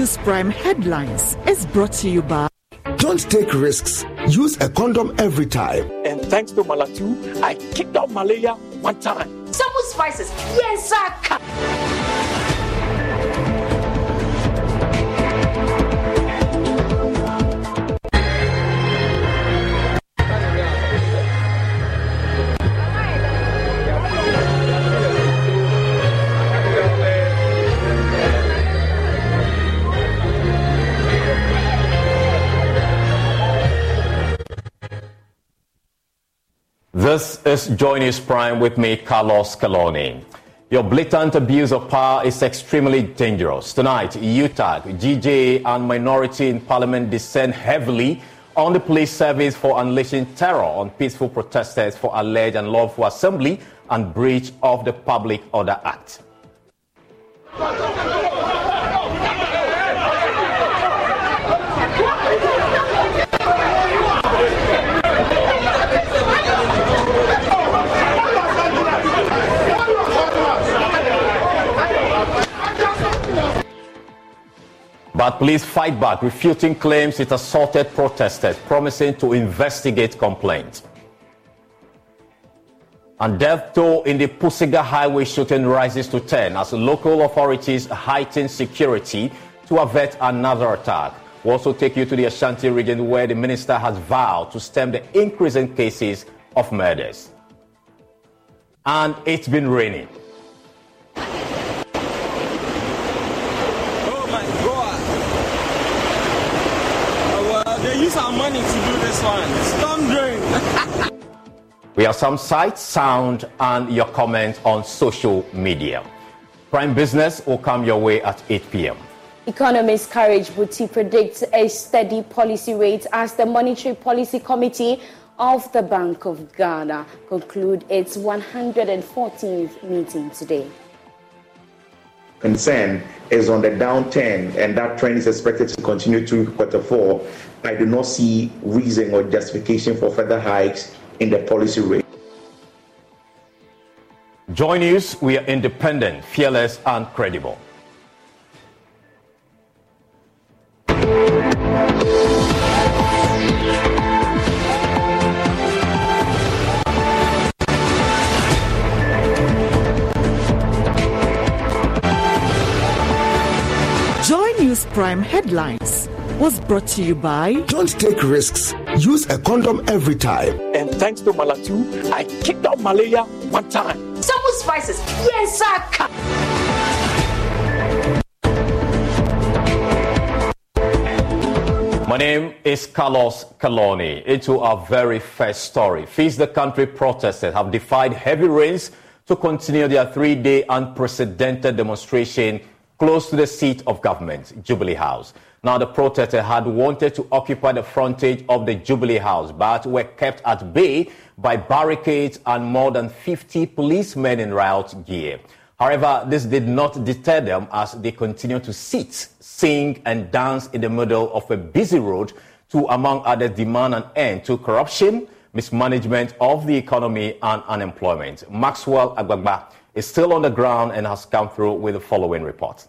News Prime Headlines is brought to you by. Don't take risks. Use a condom every time. And thanks to Malatu, I kicked out malaria one time. Some spices. Yes, sir. This is Joy News Prime with me, Carlos Calony. Your blatant abuse of power is extremely dangerous. Tonight, UTAG, GJ, and minority in parliament descend heavily on the police service for unleashing terror on peaceful protesters for alleged unlawful assembly and breach of the Public Order Act. But police fight back, refuting claims it assaulted protesters, promising to investigate complaints. And death toll in the Pusiga highway shooting rises to 10 as local authorities heighten security to avert another attack. We'll also take you to the Ashanti region where the minister has vowed to stem the increase in cases of murders. And it's been raining. use our money to do this one. Storm drain. we have some sights, sound, and your comments on social media. Prime Business will come your way at 8 p.m. Economist Courage Buti predicts a steady policy rate as the Monetary Policy Committee of the Bank of Ghana conclude its 114th meeting today concern is on the downturn, and that trend is expected to continue through quarter four I do not see reason or justification for further hikes in the policy rate. Join us. we are independent, fearless, and credible. News Prime headlines was brought to you by Don't take risks. Use a condom every time. And thanks to Malatu, I kicked out malaria one time. Some spices. Yes, sir. My name is Carlos Calony. Into our very first story. Feast the country protesters have defied heavy rains to continue their three day unprecedented demonstration close to the seat of government, Jubilee House. Now, the protesters had wanted to occupy the frontage of the Jubilee House, but were kept at bay by barricades and more than 50 policemen in riot gear. However, this did not deter them as they continued to sit, sing, and dance in the middle of a busy road to, among others, demand an end to corruption, mismanagement of the economy, and unemployment. Maxwell Agbagba is still on the ground and has come through with the following report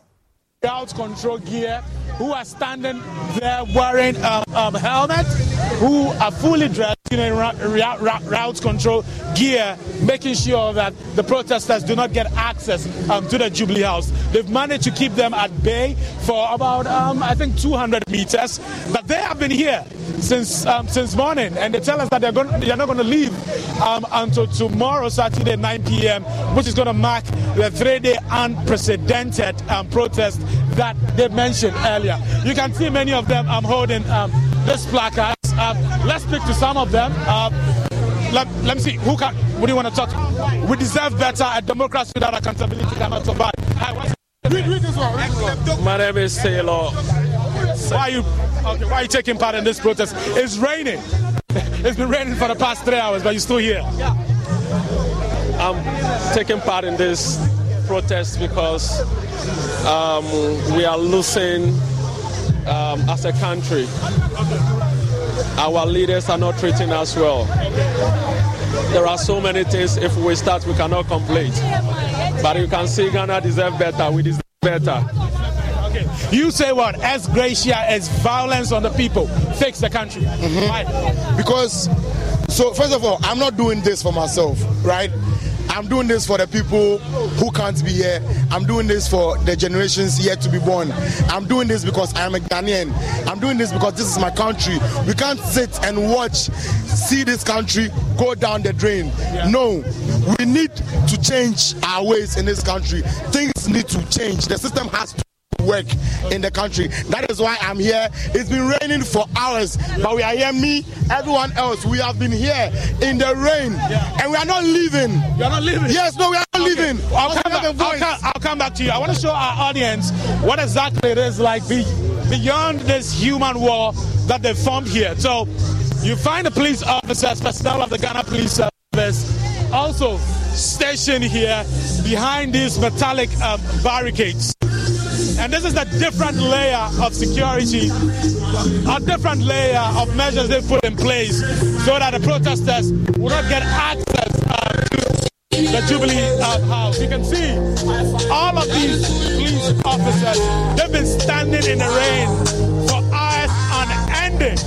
crowd control gear, who are standing there wearing um, helmets, who are fully dressed in route control gear, making sure that the protesters do not get access um, to the Jubilee House. They've managed to keep them at bay for about, um, I think, 200 meters, but they have been here since um, since morning, and they tell us that they're going they're not going to leave um, until tomorrow, Saturday, 9 p.m., which is going to mark the three-day unprecedented um, protest that they mentioned earlier. You can see many of them um, holding um, this placards. Um, let's speak to some of them. Um, let, let me see who can. What do you want to talk? To? We deserve better. A democracy without accountability cannot survive. Hi, read, read this one. Read this one. My name is Taylor. Why are you? Okay, why are you taking part in this protest? It's raining. It's been raining for the past three hours, but you're still here. I'm taking part in this protest because um, we are losing um, as a country. Our leaders are not treating us well. There are so many things, if we start, we cannot complete. But you can see Ghana deserve better. We deserve better. Okay. You say what? As Gracia as violence on the people fix the country. Mm-hmm. Why? Because, so first of all, I'm not doing this for myself, right? I'm doing this for the people who can't be here. I'm doing this for the generations yet to be born. I'm doing this because I am a Ghanaian. I'm doing this because this is my country. We can't sit and watch, see this country go down the drain. Yeah. No, we need to change our ways in this country. Things need to change. The system has to work in the country. That is why I'm here. It's been raining for hours, but we are here. Me, everyone else, we have been here in the rain, and we are not leaving. You are not leaving. Yes, no, we are not okay. leaving. I'll come, back, I'll, come, I'll come back to you. I want to show our audience what exactly it is like be, beyond this human wall that they formed here. So you find the police officers, personnel of the Ghana Police Service, also stationed here behind these metallic um, barricades. And this is a different layer of security, a different layer of measures they put in place so that the protesters will not get access uh, to the Jubilee uh, House. You can see all of these police officers, they've been standing in the rain for hours unending.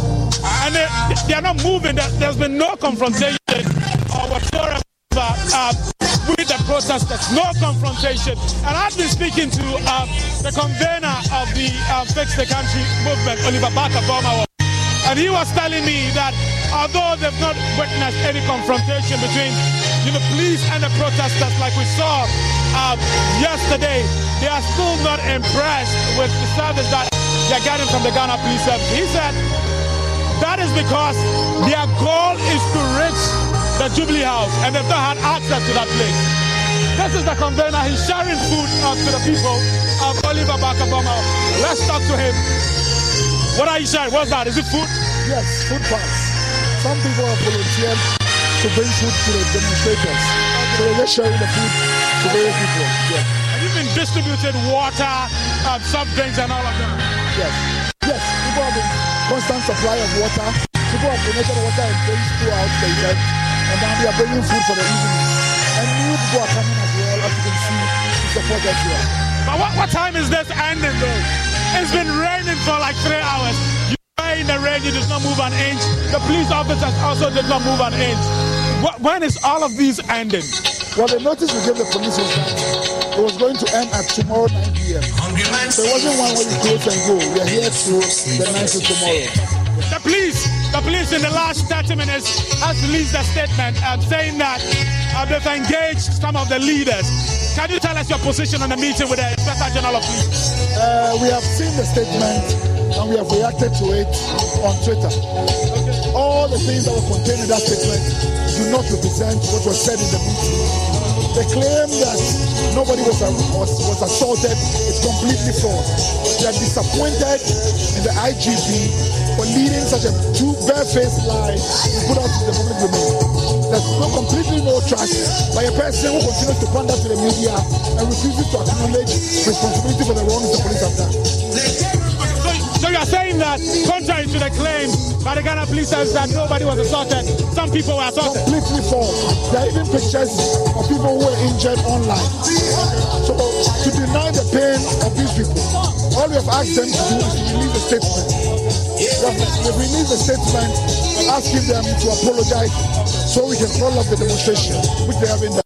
And they, they are not moving. There's been no confrontation or whatsoever uh, with the protesters, no confrontation. And I've been speaking to uh, the convener of the uh, Fix the Country movement, Oliver Barker-Vormawor. And he was telling me that although they've not witnessed any confrontation between you know, police and the protesters like we saw uh, yesterday, they are still not impressed with the service that they're getting from the Ghana Police Service. He said that is because their goal is to reach the Jubilee House, and they've not had access to that place. This is the convener. He's sharing food uh, to the people of Oliver Barker-Vormawor. Let's talk to him. What are you sharing? What's that? Is it food? Yes, food packs. Some people have volunteered to bring food to the demonstrators. So they're just sharing the food to various people. Yeah. Have you been distributed water, um, soft drinks, and all of that? Yes. Yes. People have been constant supply of water. People have donated water and drinks throughout the event and now they are bringing food for the evening. And new people are coming as well, as you can see, to support us here. But what, what time is this ending though? It's been raining for like three hours. You are in the rain, you did not move an inch. The police officers also did not move an inch. What, when is all of these ending? Well, the notice we gave the police was that it was going to end at tomorrow 9 p.m. So it wasn't one where you close and go. We are here to the night of tomorrow. The police, the police in the last 30 minutes has released a statement uh, saying that uh, they've engaged some of the leaders. Can you tell us your position on the meeting with the Inspector General of Police? Uh, we have seen the statement and we have reacted to it on Twitter. Okay. All the things that were contained in that statement do not represent what was said in the meeting. The claim that nobody was, was, was assaulted is completely false. They are disappointed in the IGP for leading such a two barefaced lie to put out to the public domain. There's no completely no trust by a person who continues to pander to the media and refuses to acknowledge responsibility for the wrongs the police have done. So you are saying that, contrary to the claim by the Ghana police service that nobody was assaulted, some people were assaulted? Completely false. There are even pictures of people who were injured online. So to deny the pain of these people, all we have asked them to do is to release a statement. They've released a statement asking them to apologize so we can call off the demonstration, which they have been done.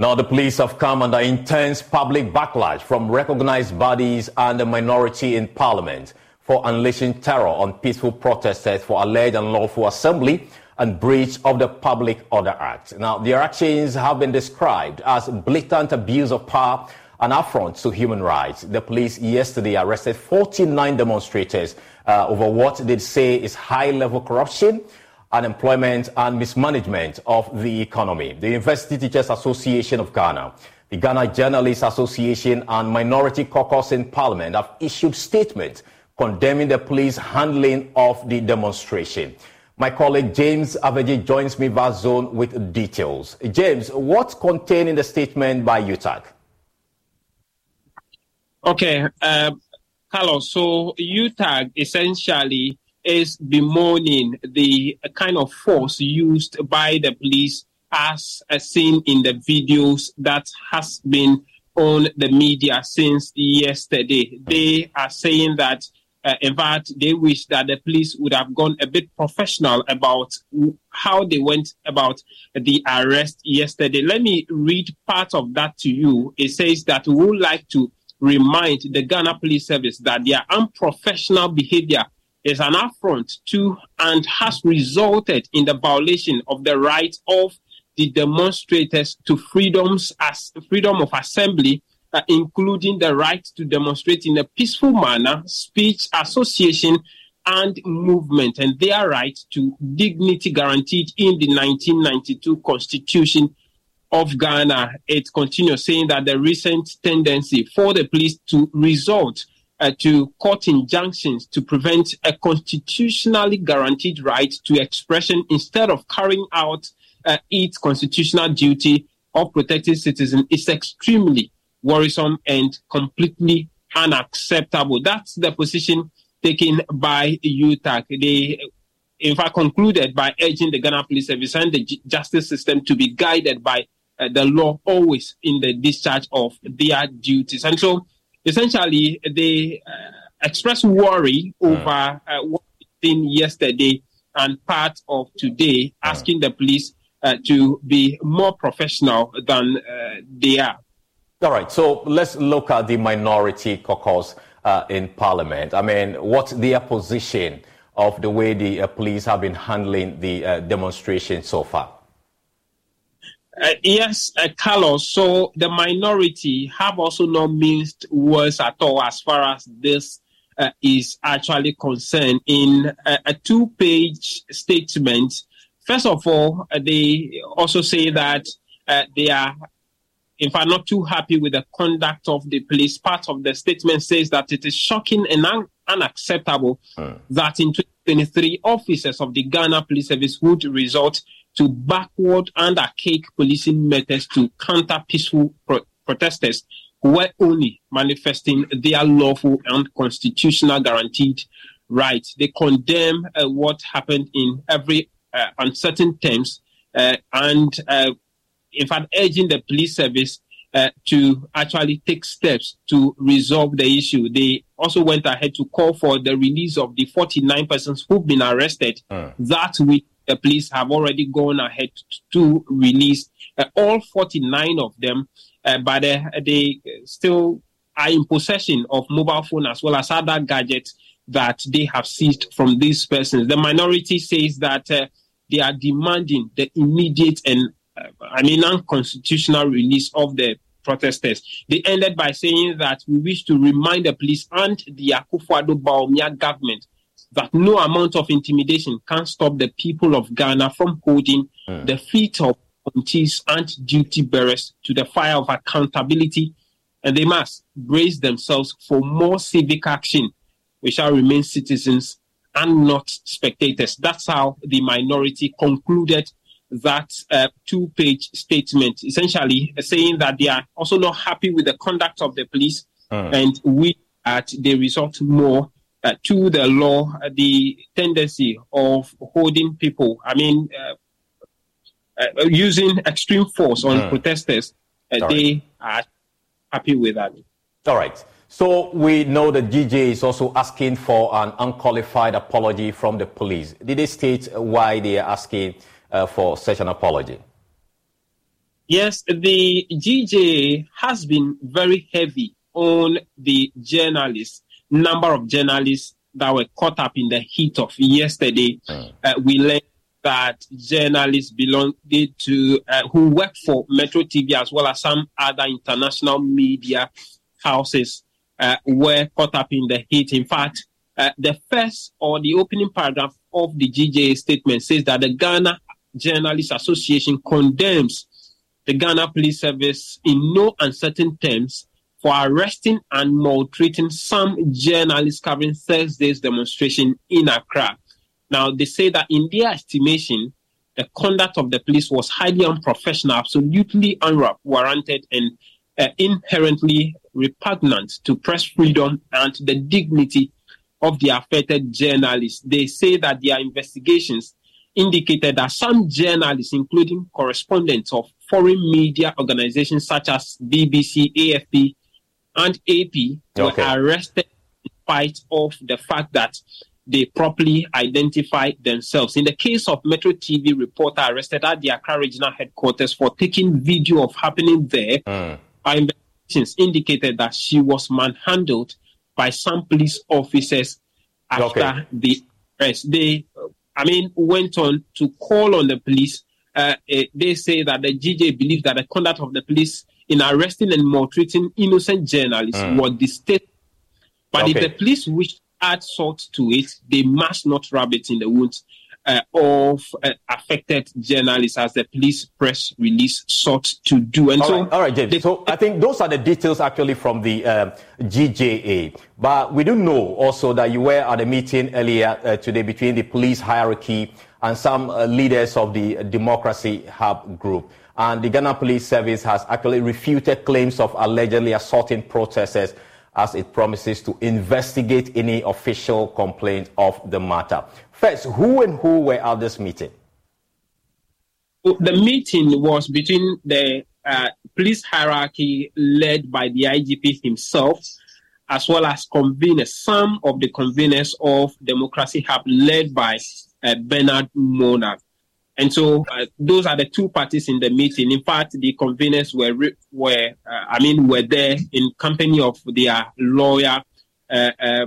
Now, the police have come under intense public backlash from recognized bodies and the minority in parliament for unleashing terror on peaceful protesters for alleged unlawful assembly and breach of the Public Order Act. Now, their actions have been described as blatant abuse of power and affront to human rights. The police yesterday arrested 49 demonstrators uh, over what they say is high level corruption unemployment and mismanagement of the economy. The University Teachers Association of Ghana, the Ghana Journalists Association and Minority Caucus in Parliament have issued statements condemning the police handling of the demonstration. My colleague James Avedzi joins me via Zoom with details. James, what's contained in the statement by UTAG? Okay, uh, Carlos. So UTAG essentially is bemoaning the kind of force used by the police as seen in the videos that has been on the media since yesterday. They are saying that, uh, in fact, they wish that the police would have gone a bit professional about how they went about the arrest yesterday. Let me read part of that to you. It says that we would like to remind the Ghana Police Service that their unprofessional behavior is an affront to and has resulted in the violation of the right of the demonstrators to freedoms as freedom of assembly uh, including the right to demonstrate in a peaceful manner, speech, association, and movement, and their right to dignity guaranteed in the 1992 Constitution of Ghana. It continues saying that the recent tendency for the police to resort uh, to court injunctions to prevent a constitutionally guaranteed right to expression instead of carrying out uh, its constitutional duty of protecting citizens is extremely worrisome and completely unacceptable. That's the position taken by UTAG. They, in fact, concluded by urging the Ghana Police Service and the justice system to be guided by uh, the law always in the discharge of their duties. And so, essentially, they uh, express worry mm. over uh, what seen yesterday and part of today, asking the police uh, to be more professional than uh, they are. All right, so let's look at the minority caucus uh, in Parliament. I mean, what's their position of the way the uh, police have been handling the uh, demonstration so far? Uh, yes, uh, Carlos. So the minority have also not minced words at all as far as this uh, is actually concerned. In uh, a two-page statement, first of all, they also say that they are in fact, not too happy with the conduct of the police. Part of the statement says that it is shocking and un- unacceptable mm. that in 2023, officers of the Ghana Police Service would resort to backward and archaic policing methods to counter peaceful pro- protesters who were only manifesting their lawful and constitutional guaranteed rights. They condemn uh, what happened in every uh, uncertain terms uh, and uh, in fact, urging the police service uh, to actually take steps to resolve the issue. They also went ahead to call for the release of the 49 persons who've been arrested. Uh. That week, the police have already gone ahead to release uh, all 49 of them, uh, but uh, they still are in possession of mobile phone as well as other gadgets that they have seized from these persons. The minority says that uh, they are demanding the immediate and I mean, unconstitutional release of the protesters. They ended by saying that we wish to remind the police and the Akufo-Addo Bawumia government that no amount of intimidation can stop the people of Ghana from holding mm. the feet of appointees and duty bearers to the fire of accountability, and they must brace themselves for more civic action. We shall remain citizens and not spectators. That's how the minority concluded that uh, two page statement, essentially saying that they are also not happy with the conduct of the police and we at they resort more uh, to the law, uh, the tendency of holding people, I mean, uh, uh, using extreme force on mm. protesters, uh, they are happy with that. All right. So we know that GJ is also asking for an unqualified apology from the police. Did they state why they are asking uh, for such an apology? Yes, the GJ has been very heavy on the journalists, number of journalists that were caught up in the heat of yesterday. Mm. Uh, we learned that journalists belonged to uh, who work for Metro TV as well as some other international media houses uh, were caught up in the heat. In fact, uh, the first or the opening paragraph of the GJA statement says that the Ghana Journalists Association condemns the Ghana Police Service in no uncertain terms for arresting and maltreating some journalists covering Thursday's demonstration in Accra. Now, they say that in their estimation, the conduct of the police was highly unprofessional, absolutely unwarranted, and uh, inherently repugnant to press freedom and the dignity of the affected journalists. They say that their investigations indicated that some journalists, including correspondents of foreign media organizations such as BBC, AFP, and AP, okay. were arrested in spite of the fact that they properly identified themselves. In the case of Metro TV reporter arrested at the Accra regional headquarters for taking video of happening there, hmm. our investigations indicated that she was manhandled by some police officers after okay. the arrest. They I mean, went on to call on the police. Uh, uh, they say that the GJ believes that the conduct of the police in arresting and maltreating innocent journalists mm. was the state. But okay. if the police wish to add salt to it, they must not rub it in the wounds uh, of uh, affected journalists as the police press release sought to do. And all so, right, all right, James. They, so I think those are the details actually from the um, GJA. But we do know also that you were at a meeting earlier uh, today between the police hierarchy and some uh, leaders of the Democracy Hub group. And the Ghana Police Service has actually refuted claims of allegedly assaulting protesters as it promises to investigate any official complaint of the matter. First, who and who were at this meeting? The meeting was between the uh, police hierarchy led by the IGP himself, as well as conveners, some of the conveners of Democracy Hub led by uh, Bernard Mornah. And so uh, those are the two parties in the meeting. In fact, the conveners were were uh, I mean were there in company of their lawyer uh, uh, uh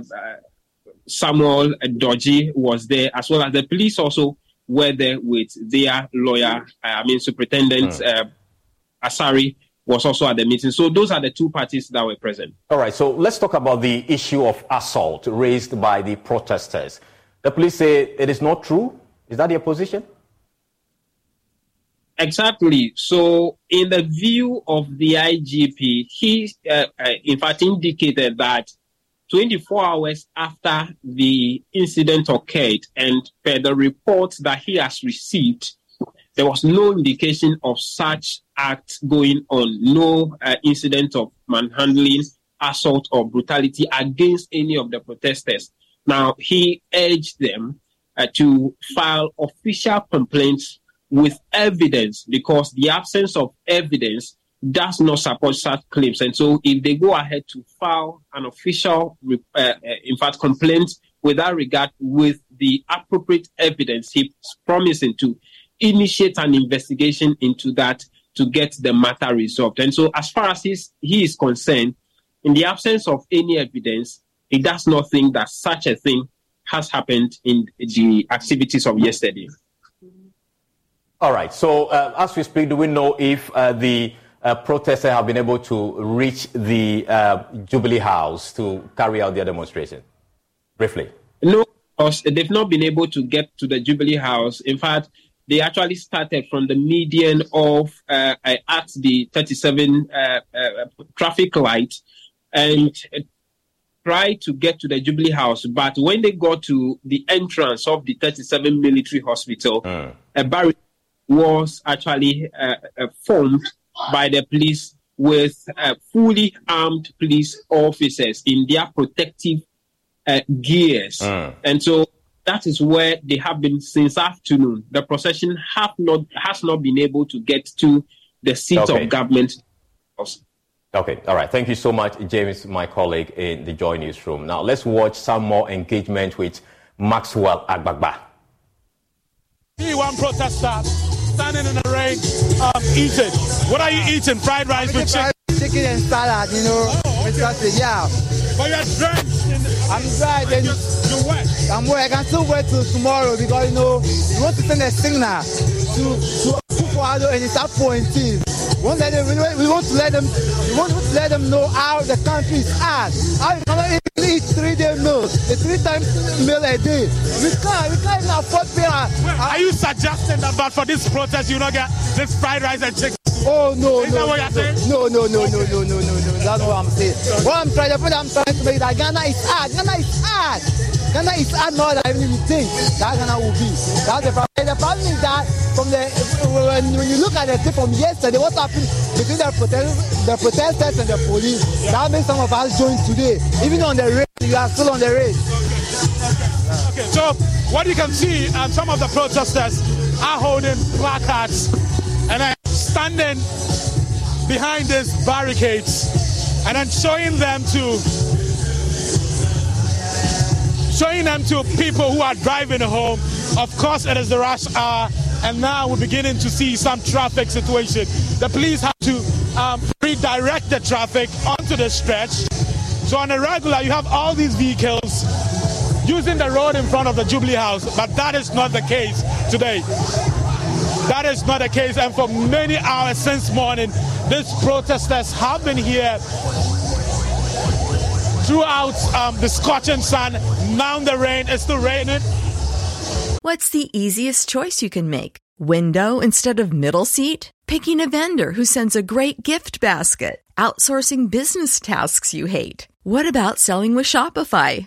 Samuel Dodgy was there, as well as the police also were there with their lawyer. I mean, Superintendent uh, Asari was also at the meeting. So those are the two parties that were present. All right. So let's talk about the issue of assault raised by the protesters. The police say it is not true. Is that your position? Exactly. So, in the view of the IGP, he, uh, uh, in fact, indicated that 24 hours after the incident occurred, and per the reports that he has received, there was no indication of such acts going on, no uh, incident of manhandling, assault, or brutality against any of the protesters. Now, he urged them uh, to file official complaints with evidence because the absence of evidence does not support such claims. And so, if they go ahead to file an official, uh, uh, in fact, complaint with that regard, with the appropriate evidence, he's promising to initiate an investigation into that to get the matter resolved. And so, as far as he is concerned, in the absence of any evidence, he does not think that such a thing has happened in the activities of yesterday. All right. So, uh, as we speak, do we know if uh, the uh, protesters have been able to reach the uh, Jubilee House to carry out their demonstration? Briefly. No, they've not been able to get to the Jubilee House. In fact, they actually started from the median of uh, at the 37 uh, uh, traffic light and tried to get to the Jubilee House. But when they got to the entrance of the 37 military hospital, uh. a barrier was actually uh, formed by the police with uh, fully armed police officers in their protective uh, gears. Uh. And so that is where they have been since afternoon. The procession have not has not been able to get to the seat okay. of government. Okay, all right. Thank you so much, James, my colleague in the Joy Newsroom. Now let's watch some more engagement with Maxwell Agbagba. One protester standing in the rain, um, eating. What are you eating? Fried rice with chicken? Chicken and salad, you know. Oh, okay. Yeah. But you're drenched. I'm dry. Then you're wet. I'm wet. I can still wait till tomorrow because you know we want to send a signal to to Kufuado and it's up for We want, them, we want to let them we want to let them know how the country is at. How you cannot even eat three day meal, a three times meal a day. We can't we can't even afford pay. Are you suggesting that but for this protest you not get this fried rice and chicken? Oh no, Is no, that what you're saying? no, no, no, no, no, no, no, no. That's what I'm saying. What I'm trying, the point I'm trying to make that Ghana is hard. Ghana is hard. Ghana is hard more than even think that Ghana will be. That's the problem. The problem is that from the when, when you look at the thing from yesterday, what happened between the protesters, the protesters and the police, that makes some of us join today. Even on the race, you are still on the race. Okay, so what you can see, um, some of the protesters are holding placards and then standing behind these barricades and then showing them to showing them to people who are driving home. Of course, it is the rush hour, and now we're beginning to see some traffic situation. The police have to um, redirect the traffic onto the stretch. So on a regular, you have all these vehicles using the road in front of the Jubilee House, but that is not the case today. That is not the case. And for many hours since morning, these protesters have been here throughout um, the scorching sun. Now the rain is still raining. What's the easiest choice you can make? Window instead of middle seat? Picking a vendor who sends a great gift basket? Outsourcing business tasks you hate? What about selling with Shopify?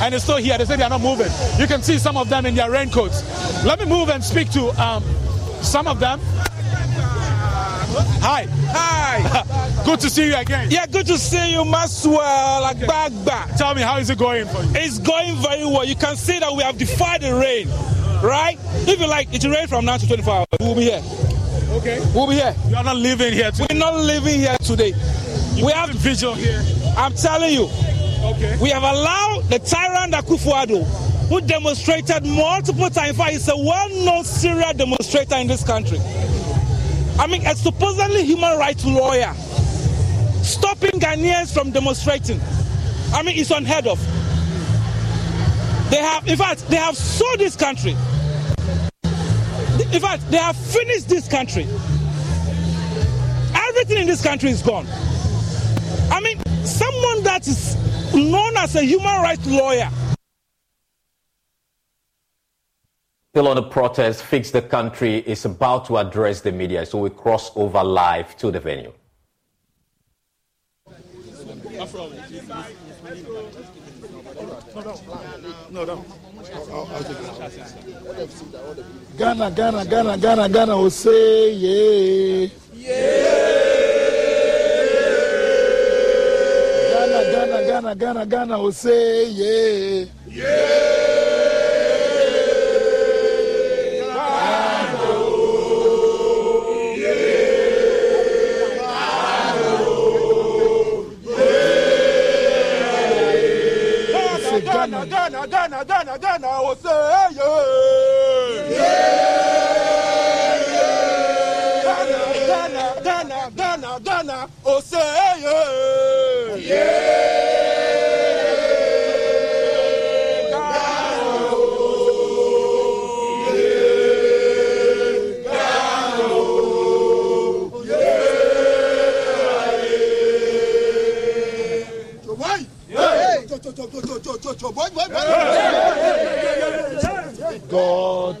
And it's still here. They say they are not moving. You can see some of them in their raincoats. Let me move and speak to um, some of them. Hi. Hi. good to see you again. Yeah, good to see you, Maxwell Agbagba. Tell me, how is it going for you? It's going very well. You can see that we have defied the rain, right? If you like, it rain from now to 24 hours. We'll be here. Okay. We'll be here. You are not living here today. We're not living here today. You we have visual here. I'm telling you. Okay. We have allowed the tyrant Akufo-Addo, who demonstrated multiple times. In fact, he's a well-known serial demonstrator in this country. I mean, a supposedly human rights lawyer stopping Ghanaians from demonstrating. I mean, it's unheard of. They have, in fact, they have sold this country. In fact, they have finished this country. Everything in this country is gone. I mean, someone that is known as a human rights lawyer Still on the protest, Fix the Country is about to address the media, so we cross over live to the venue. Ghana, Ghana, Ghana, Ghana, Ghana will say, yeah. Ghana, Ghana, Ghana, Ghana, Ghana will say, yeah. Ghana, Ghana, Ghana, Ghana, Ghana, oh say yeah. Ghana, God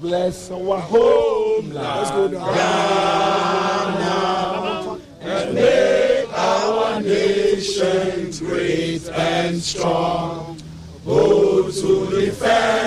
bless our homeland. Ghana, and make our nation great and strong, bold to defend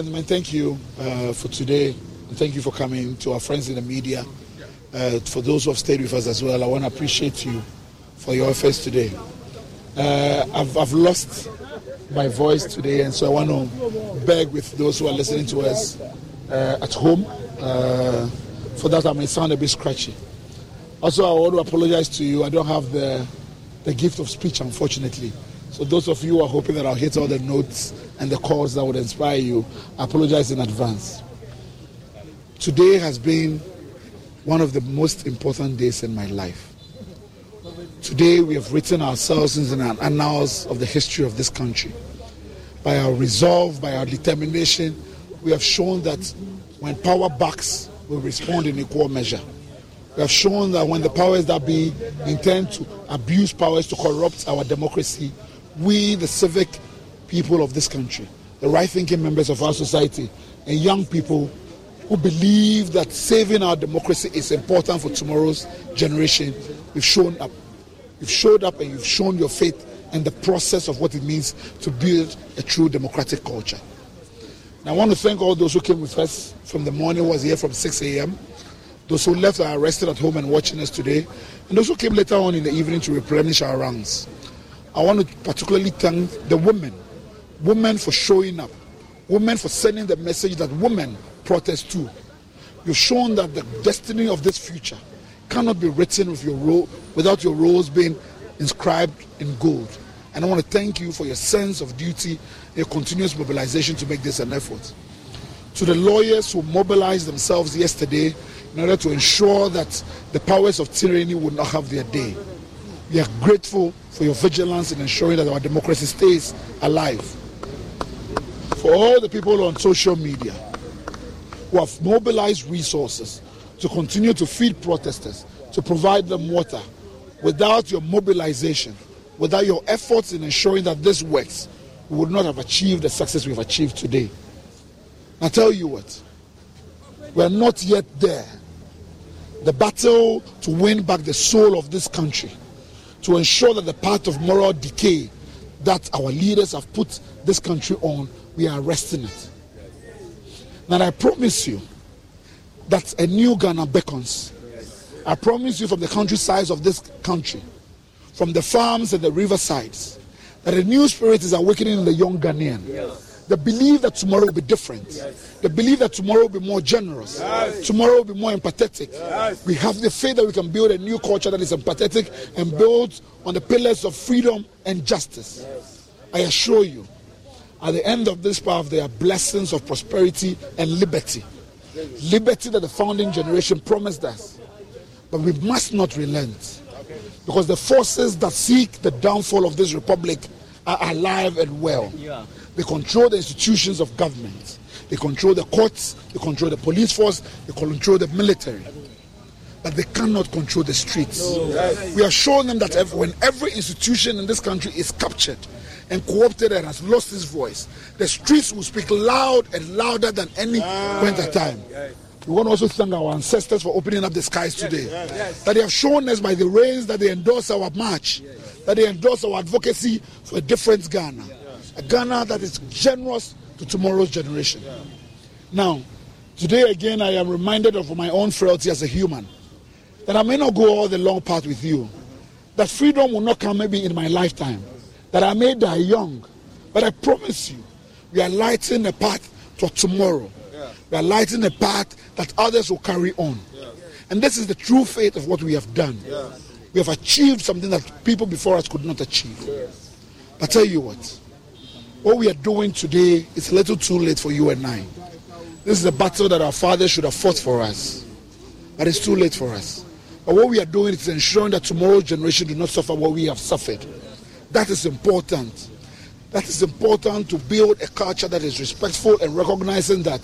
gentlemen, thank you uh, for today. Thank you for coming to our friends in the media. Uh, for those who have stayed with us as well, I want to appreciate you for your efforts today. Uh, I've, I've lost my voice today, and so I want to beg with those who are listening to us uh, at home. Uh, for that, I may sound a bit scratchy. Also, I want to apologize to you. I don't have the, the gift of speech, unfortunately. So, those of you who are hoping that I'll hit all the notes and the calls that would inspire you, I apologize in advance. Today has been one of the most important days in my life. Today, we have written ourselves in the annals of the history of this country. By our resolve, by our determination, we have shown that when power backs, we respond in equal measure. We have shown that when the powers that be intend to abuse powers to corrupt our democracy, we, the civic people of this country, the right thinking members of our society, and young people who believe that saving our democracy is important for tomorrow's generation, we've shown up. You've showed up and you've shown your faith in the process of what it means to build a true democratic culture. And I want to thank all those who came with us from the morning, was here from 6 a.m. Those who left are arrested at home and watching us today, and those who came later on in the evening to replenish our ranks. I want to particularly thank the women, women for showing up, women for sending the message that women protest too. You've shown that the destiny of this future cannot be written with your role, without your roles being inscribed in gold. And I want to thank you for your sense of duty, your continuous mobilization to make this an effort. To the lawyers who mobilized themselves yesterday in order to ensure that the powers of tyranny would not have their day. We are grateful for your vigilance in ensuring that our democracy stays alive. For all the people on social media who have mobilized resources to continue to feed protesters, to provide them water, without your mobilization, without your efforts in ensuring that this works, we would not have achieved the success we've achieved today. I tell you what, we're not yet there. The battle to win back the soul of this country, to ensure that the path of moral decay that our leaders have put this country on, we are arresting it. And I promise you that a new Ghana beckons. I promise you from the countrysides of this country from the farms and the riversides that a new spirit is awakening in the young Ghanaian. Yes. The belief that tomorrow will be different. Yes. The belief that tomorrow will be more generous. Yes. Tomorrow will be more empathetic. We have the faith that we can build a new culture that is empathetic and built on the pillars of freedom and justice. I assure you, at the end of this path, there are blessings of prosperity and liberty. Liberty that the founding generation promised us. But we must not relent because the forces that seek the downfall of this republic are alive and well. Yeah. They control the institutions of government. They control the courts, they control the police force, they control the military. But they cannot control the streets. No. We are showing them that when every institution in this country is captured and co-opted and has lost its voice, the streets will speak loud and louder than any point of time. We want to also thank our ancestors for opening up the skies today. Yes, yes. That they have shown us by the rains that they endorse our march, that they endorse our advocacy for a different Ghana. A Ghana that is generous to tomorrow's generation. Now, today again, I am reminded of my own frailty as a human. That I may not go all the long path with you. That freedom will not come maybe in my lifetime. That I may die young. But I promise you, we are lighting a path to tomorrow we are lighting a path that others will carry on. And this is the true faith of what we have done. We have achieved something that people before us could not achieve. I tell you what, what we are doing today is a little too late for you and I. This is a battle that our fathers should have fought for us. But it's too late for us. But what we are doing is ensuring that tomorrow's generation do not suffer what we have suffered. That is important. That is important to build a culture that is respectful and recognizing that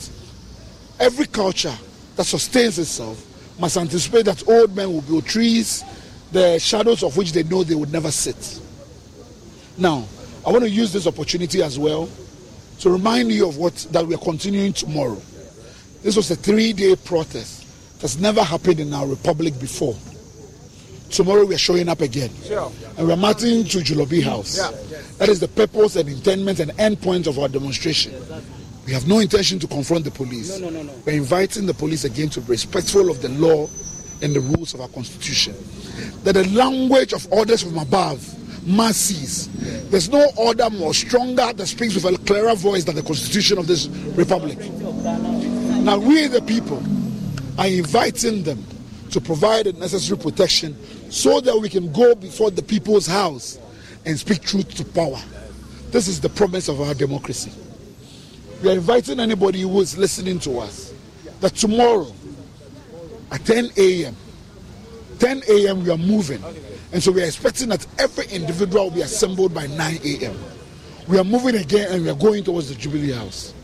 Every culture that sustains itself must anticipate that old men will build trees, the shadows of which they know they would never sit. Now, I want to use this opportunity as well to remind you of what that we are continuing tomorrow. This was a three-day protest that's never happened in our republic before. Tomorrow we are showing up again. Sure. And we are marching to Jubilee House. Yeah. That is the purpose and intendment and end point of our demonstration. We have no intention to confront the police. No, no, no, no. We're inviting the police again to be respectful of the law and the rules of our constitution. That the language of orders from above must cease. There's no order more stronger that speaks with a clearer voice than the constitution of this republic. Now we the people are inviting them to provide the necessary protection so that we can go before the people's house and speak truth to power. This is the promise of our democracy. We are inviting anybody who is listening to us that tomorrow at 10 a.m., 10 a.m. we are moving. And so we are expecting that every individual will be assembled by 9 a.m. We are moving again and we are going towards the Jubilee House.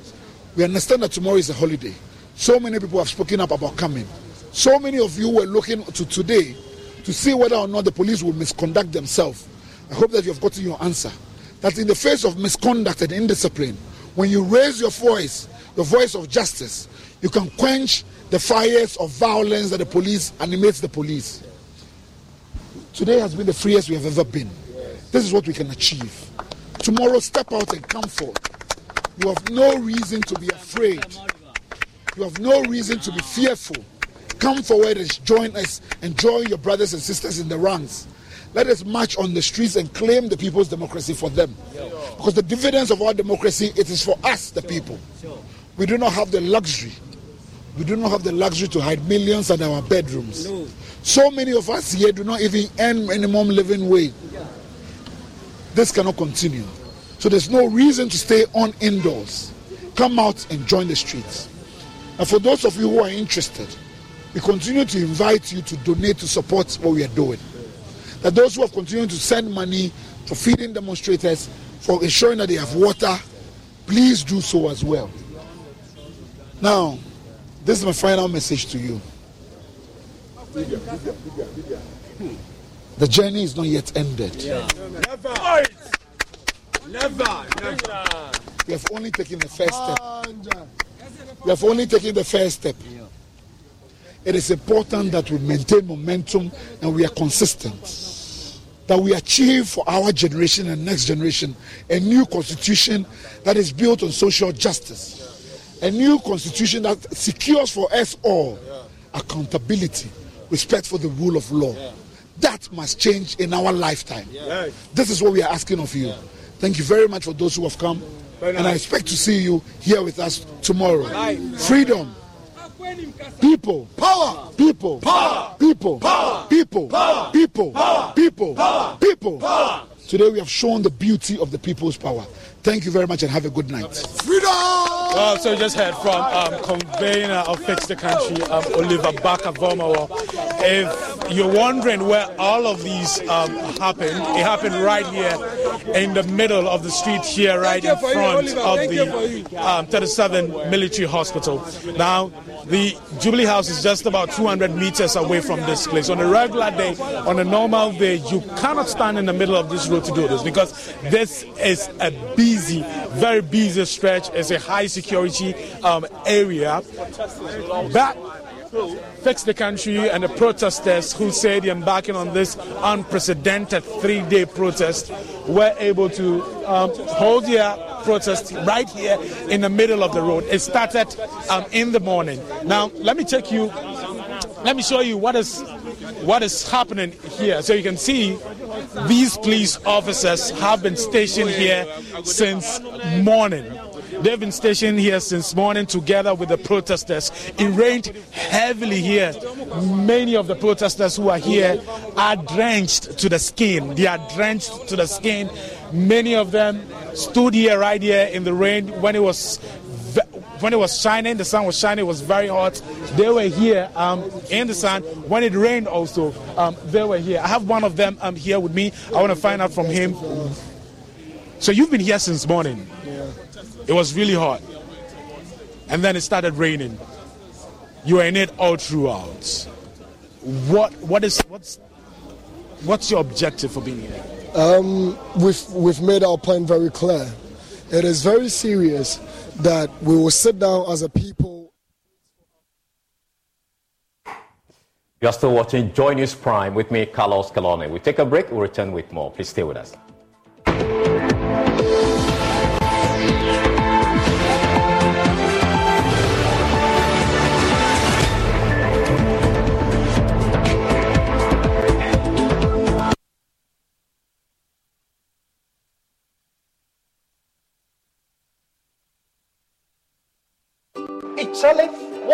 We understand that tomorrow is a holiday. So many people have spoken up about coming. So many of you were looking to today to see whether or not the police will misconduct themselves. I hope that you have gotten your answer. That in the face of misconduct and indiscipline, when you raise your voice, the voice of justice, you can quench the fires of violence that the police animates the police. Today has been the freest we have ever been. This is what we can achieve. Tomorrow, step out and come forth. You have no reason to be afraid. You have no reason to be fearful. Come forward and join us and join your brothers and sisters in the ranks. Let us march on the streets and claim the people's democracy for them. Because the dividends of our democracy, it is for us, the people. We do not have the luxury. We do not have the luxury to hide millions in our bedrooms. So many of us here do not even earn minimum living wage. This cannot continue. So there's no reason to stay on indoors. Come out and join the streets. And for those of you who are interested, we continue to invite you to donate to support what we are doing. That those who have continued to send money for feeding demonstrators, for ensuring that they have water, please do so as well. Now, this is my final message to you. The journey is not yet ended. Never. Never. Never. We have only taken the first step. We have only taken the first step. It is important that we maintain momentum and we are consistent. That we achieve for our generation and next generation a new constitution that is built on social justice. A new constitution that secures for us all accountability, respect for the rule of law. That must change in our lifetime. This is what we are asking of you. Thank you very much for those who have come. And I expect to see you here with us tomorrow. Freedom. People. Power. People. Power. People. Power. People. Power. People. Power. People. Power. People. Power. Today we have shown the beauty of the people's power. Thank you very much and have a good night. Freedom! Well, so we just heard from um, convener of Fix the Country, um, Oliver Barker-Vormawor. If you're wondering where all of these um, happened, it happened right here in the middle of the street here, right in front of the um, 37 Military Hospital. Now, the Jubilee House is just about 200 meters away from this place. On a regular day, on a normal day, you cannot stand in the middle of this road to do this because this is a busy, very busy stretch. It's a high security um, area. But Fix the Country and the protesters who said embarking on this unprecedented three day protest were able to um, hold their protest right here in the middle of the road. It started um, in the morning. Now, let me take you, let me show you what is, what is happening here. So you can see these police officers have been stationed here since morning. They've been stationed here since morning together with the protesters. It rained heavily here. Many of the protesters who are here are drenched to the skin. They are drenched to the skin. Many of them stood here right here in the rain when it was when it was shining, the sun was shining, it was very hot. They were here um, in the sun. When it rained, also, um, they were here. I have one of them um, here with me. I want to find out from him. So you've been here since morning. Yeah. It was really hot. And then it started raining. You were in it all throughout. What what is what's what's your objective for being here? Um, we've we've made our point very clear. It is very serious that we will sit down as a people You are still watching Joy News Prime with me, Carlos Calony. We take a break, we'll return with more. Please stay with us.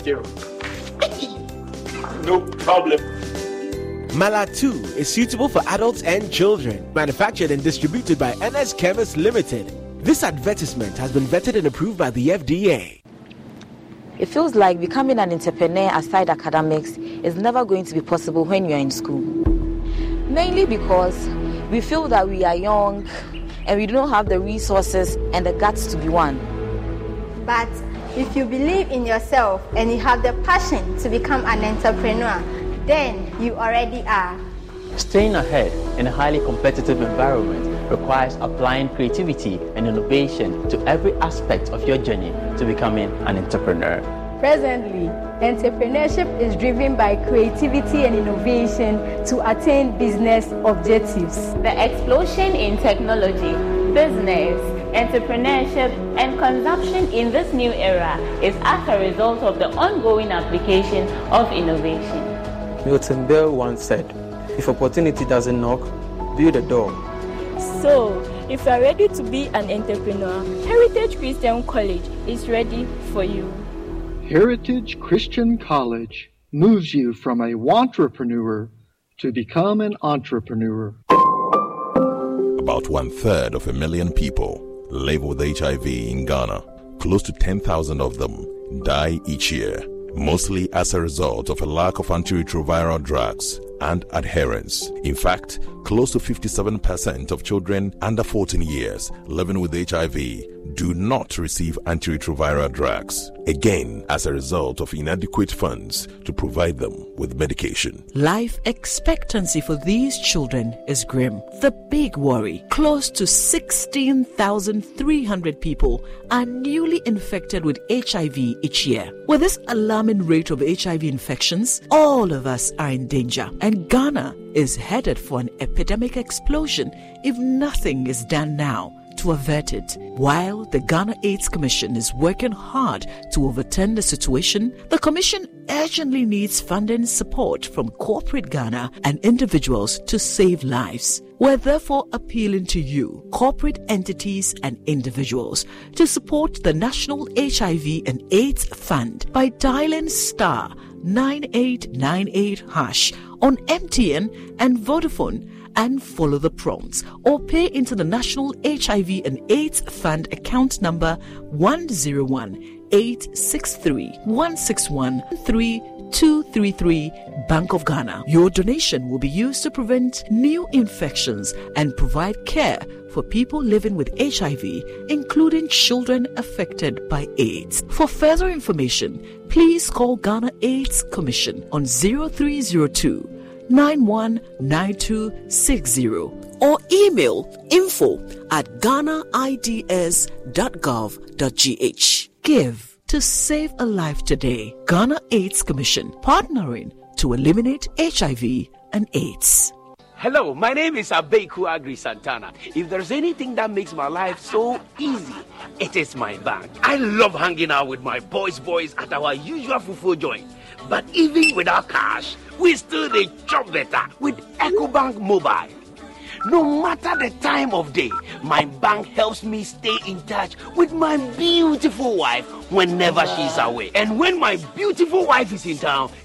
Thank you. no problem. Malatu is suitable for adults and children. Manufactured and distributed by NS Chemist Limited. This advertisement has been vetted and approved by the FDA. It feels like becoming an entrepreneur aside academics is never going to be possible when you're in school. Mainly because we feel that we are young and we don't have the resources and the guts to be one. But if you believe in yourself and you have the passion to become an entrepreneur, then you already are. Staying ahead in a highly competitive environment requires applying creativity and innovation to every aspect of your journey to becoming an entrepreneur. Presently, entrepreneurship is driven by creativity and innovation to attain business objectives. The explosion in technology, business, entrepreneurship, and consumption in this new era is as a result of the ongoing application of innovation. Milton Berle once said, If opportunity doesn't knock, build a door. So, if you are ready to be an entrepreneur, Heritage Christian College is ready for you. Heritage Christian College moves you from a entrepreneur to become an entrepreneur. About one third of a million people live with HIV in Ghana. Close to 10,000 of them die each year, mostly as a result of a lack of antiretroviral drugs and adherence. In fact, close to 57% of children under 14 years living with HIV do not receive antiretroviral drugs, again, as a result of inadequate funds to provide them with medication. Life expectancy for these children is grim. The big worry close to 16,300 people are newly infected with HIV each year. With this alarming rate of HIV infections, all of us are in danger, and Ghana is headed for an epidemic explosion if nothing is done now to avert it. While the Ghana AIDS Commission is working hard to overturn the situation, the Commission urgently needs funding support from corporate Ghana and individuals to save lives. We're therefore appealing to you, corporate entities and individuals, to support the National HIV and AIDS Fund by dialing star 9898 hash on MTN and Vodafone and follow the prompts or pay into the National HIV and AIDS Fund account number 101 863 161 3233 Bank of Ghana. Your donation will be used to prevent new infections and provide care for people living with HIV, including children affected by AIDS. For further information, please call Ghana AIDS Commission on 0302 919260 or email info at ghanaids.gov.gh. Give to save a life today. Ghana AIDS Commission partnering to eliminate HIV and AIDS. Hello, my name is Abeiku Aggrey Santana. If there's anything that makes my life so easy, it is my bank. I love hanging out with my boys boys at our usual fufu joint. But even without cash, we still the chop better with EcoBank Mobile. No matter the time of day, my bank helps me stay in touch with my beautiful wife whenever she's away. And when my beautiful wife is in town,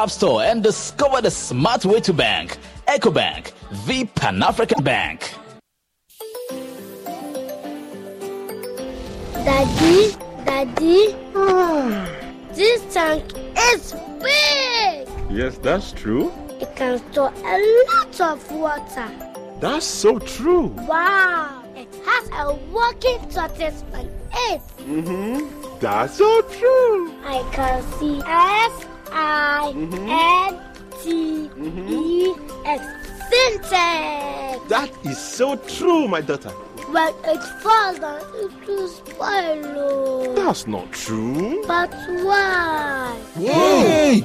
App Store and discover the smart way to bank. EcoBank, the Pan African Bank. Daddy, Daddy, this tank is big. Yes, that's true. It can store a lot of water. That's so true. Wow, it has a working tortoise on it. Mm-hmm. That's so true. I can see S I N T E X. Sintex. That is so true, my daughter. When it's falls down, it will spoil. oh. That's not true. But why? Yay!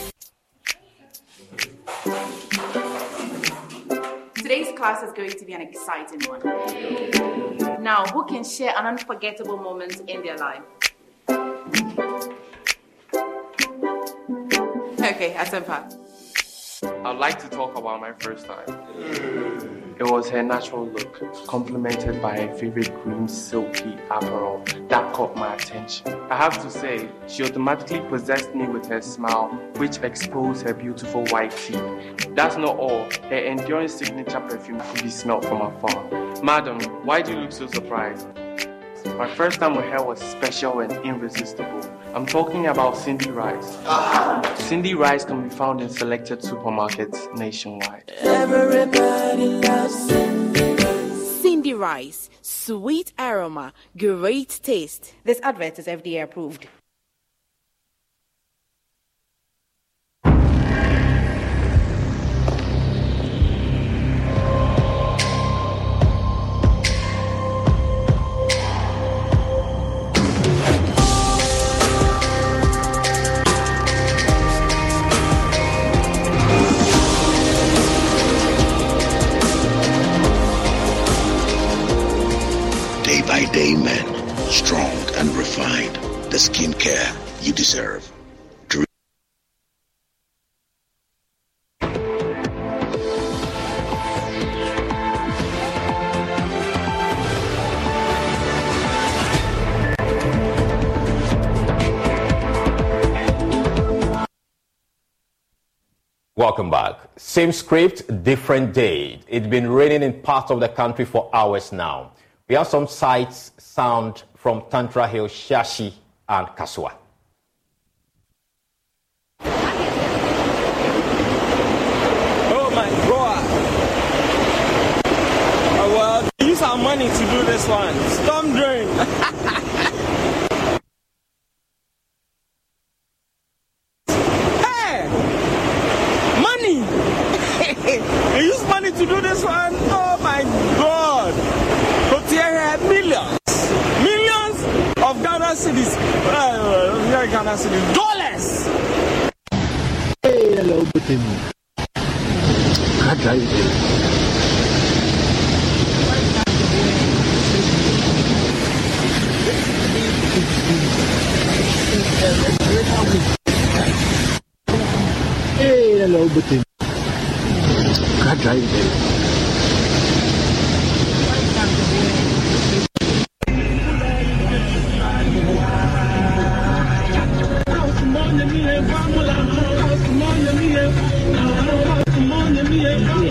Today's class is going to be an exciting one. Now, who can share an unforgettable moment in their life? Okay, Asempa. I'd like to talk about my first time. It was her natural look, complemented by her favorite green silky apparel that caught my attention. I have to say, she automatically possessed me with her smile, which exposed her beautiful white teeth. That's not all, her enduring signature perfume could be smelled from afar. Madam, why do you look so surprised? My first time with her was special and irresistible. I'm talking about Cindy Rice. Cindy Rice can be found in selected supermarkets nationwide. Everybody loves Cindy. Cindy Rice, sweet aroma, great taste. This advert is FDA approved. By day men, strong and refined. The skincare you deserve. Welcome back. Same script, different day. It's been raining in parts of the country for hours now. We have some sights, sound from Tantra Hill, Shiashie, and Kasoa. Oh my god. Oh, well, use our money to do this one. Storm drain. hey! Money! you use money to do this one? Oh my god. Kotier had millions. Millions of Ghana cedis. Uh, uh, Ghana cedis. Dollars! Hey, hello, Butini. Can't drive it. Hey, hello, Butini. Can't drive it. Come on, let me have, come on, let me have.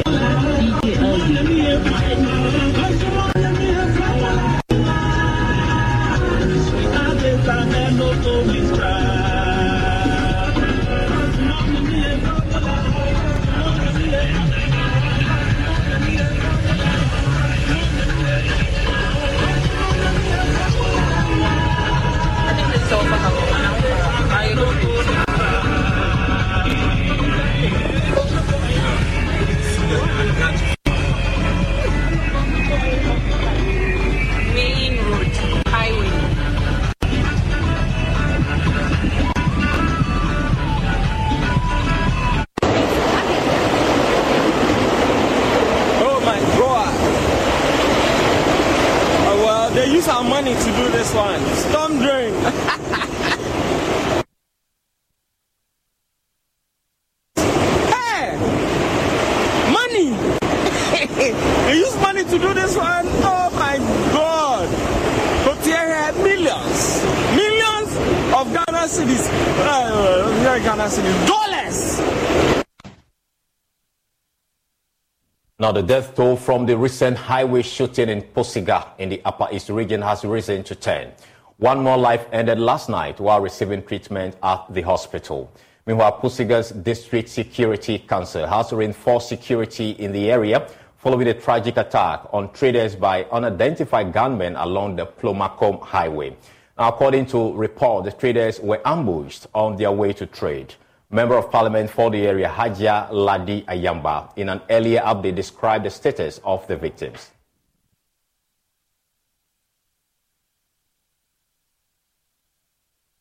Now, the death toll from the recent highway shooting in Pusiga in the Upper East region has risen to 10. One more life ended last night while receiving treatment at the hospital. Meanwhile, Pusiga's District Security Council has reinforced security in the area following a tragic attack on traders by unidentified gunmen along the Pulmakom Highway. Now, according to report, the traders were ambushed on their way to trade. Member of Parliament for the area, Hajia Ladi Ayamba, in an earlier update described the status of the victims.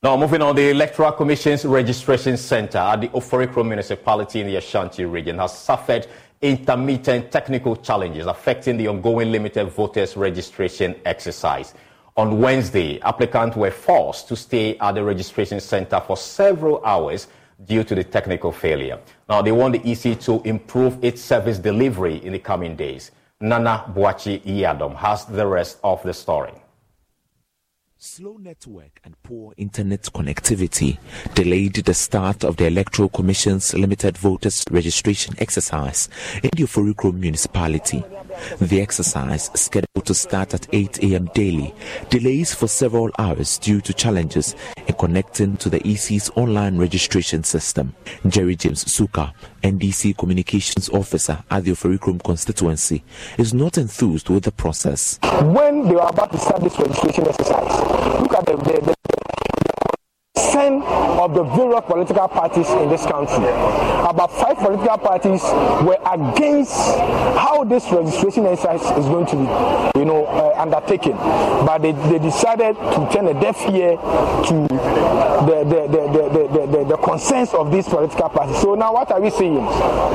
Now, moving on, the Electoral Commission's registration center at the Oforikrom municipality in the Ashanti region has suffered intermittent technical challenges affecting the ongoing limited voters registration exercise. On Wednesday, applicants were forced to stay at the registration center for several hours due to the technical failure. Now, they want the EC to improve its service delivery in the coming days. Nana Boakye Yiadom has the rest of the story. Slow network and poor internet connectivity delayed the start of the Electoral Commission's limited voters registration exercise in the Oforikrom municipality. The exercise, scheduled to start at 8 a.m. daily, delays for several hours due to challenges in connecting to the EC's online registration system. Jerry James Suka, NDC Communications Officer at the Oforikrom constituency, is not enthused with the process. When they were about to start this registration exercise, look at the, the, the Ten of the various political parties in this country. About five political parties were against how this registration exercise is going to be, you know, uh, undertaken. But they, they decided to turn a deaf ear to the the, the, the, the, the, the concerns of these political parties. So now what are we seeing?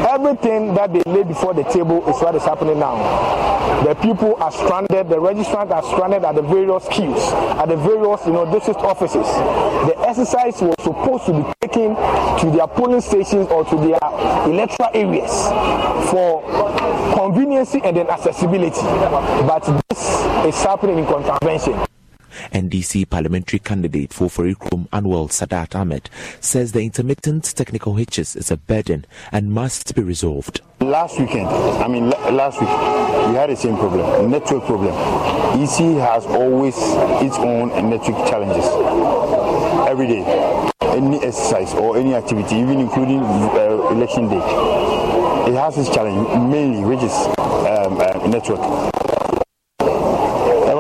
Everything that they laid before the table is what is happening now. The people are stranded, the registrants are stranded at the various queues, at the various, you know, district offices. The exercise was supposed to be taken to their polling stations or to their electoral areas for convenience and then accessibility. But this is happening in contravention. NDC parliamentary candidate for Oforikrom Anwel Sadat Ahmed says the intermittent technical hitches is a burden and must be resolved. Last weekend, I mean last week, we had the same problem, network problem. EC has always its own network challenges every day. Any exercise or any activity, even including uh, election day, it has its challenge mainly, which is um, uh, network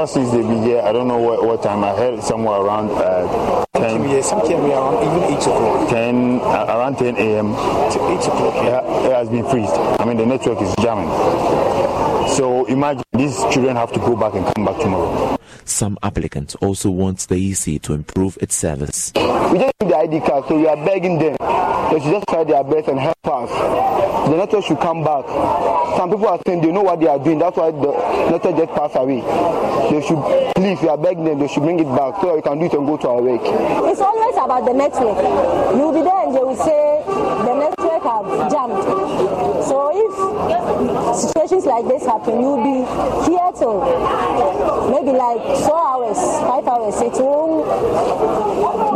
ever since been here, I don't know what, what time. I heard somewhere around uh, 10. Yeah, something around even 8 o'clock. 10, uh, around 10 a.m. To 8 o'clock. Yeah, it has been freezed. I mean, the network is jamming. So imagine these children have to go back and come back tomorrow. Some applicants also want the EC to improve its service. We just need the ID card, so we are begging them. They should just try their best and help us. The network should come back. Some people are saying they know what they are doing. That's why the network just passed away. They should please, we are begging them. They should bring it back so that we can do it and go to our work. It's always about the network. You'll be there and they will say the network have jammed. So if situations like this happen, you'll be here till maybe like four hours, five hours. It won't,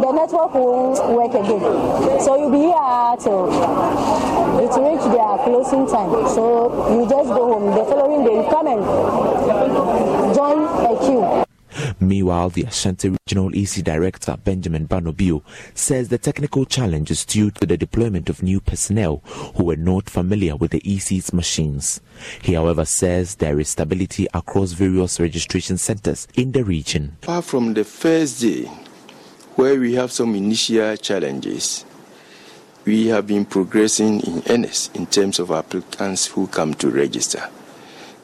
the network won't work again. So you'll be here till it reach their closing time. So you just go home. The following day, you come and join a queue. Meanwhile, the Ashanti Regional EC Director Benjamin Banobio says the technical challenge is due to the deployment of new personnel who were not familiar with the EC's machines. He, however, says there is stability across various registration centers in the region. Apart from the first day, where we have some initial challenges, we have been progressing in earnest in terms of applicants who come to register.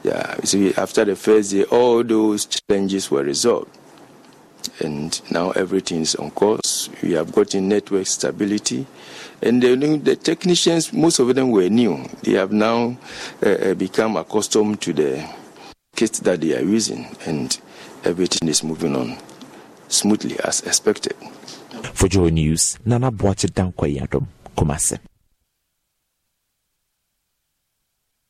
Yeah, see, after the first day, all those challenges were resolved. And now everything is on course. We have gotten network stability. And the, the technicians, most of them were new. They have now uh, become accustomed to the kit that they are using. And everything is moving on smoothly as expected. For Joy News, Nana Boache Dankwa Kumase.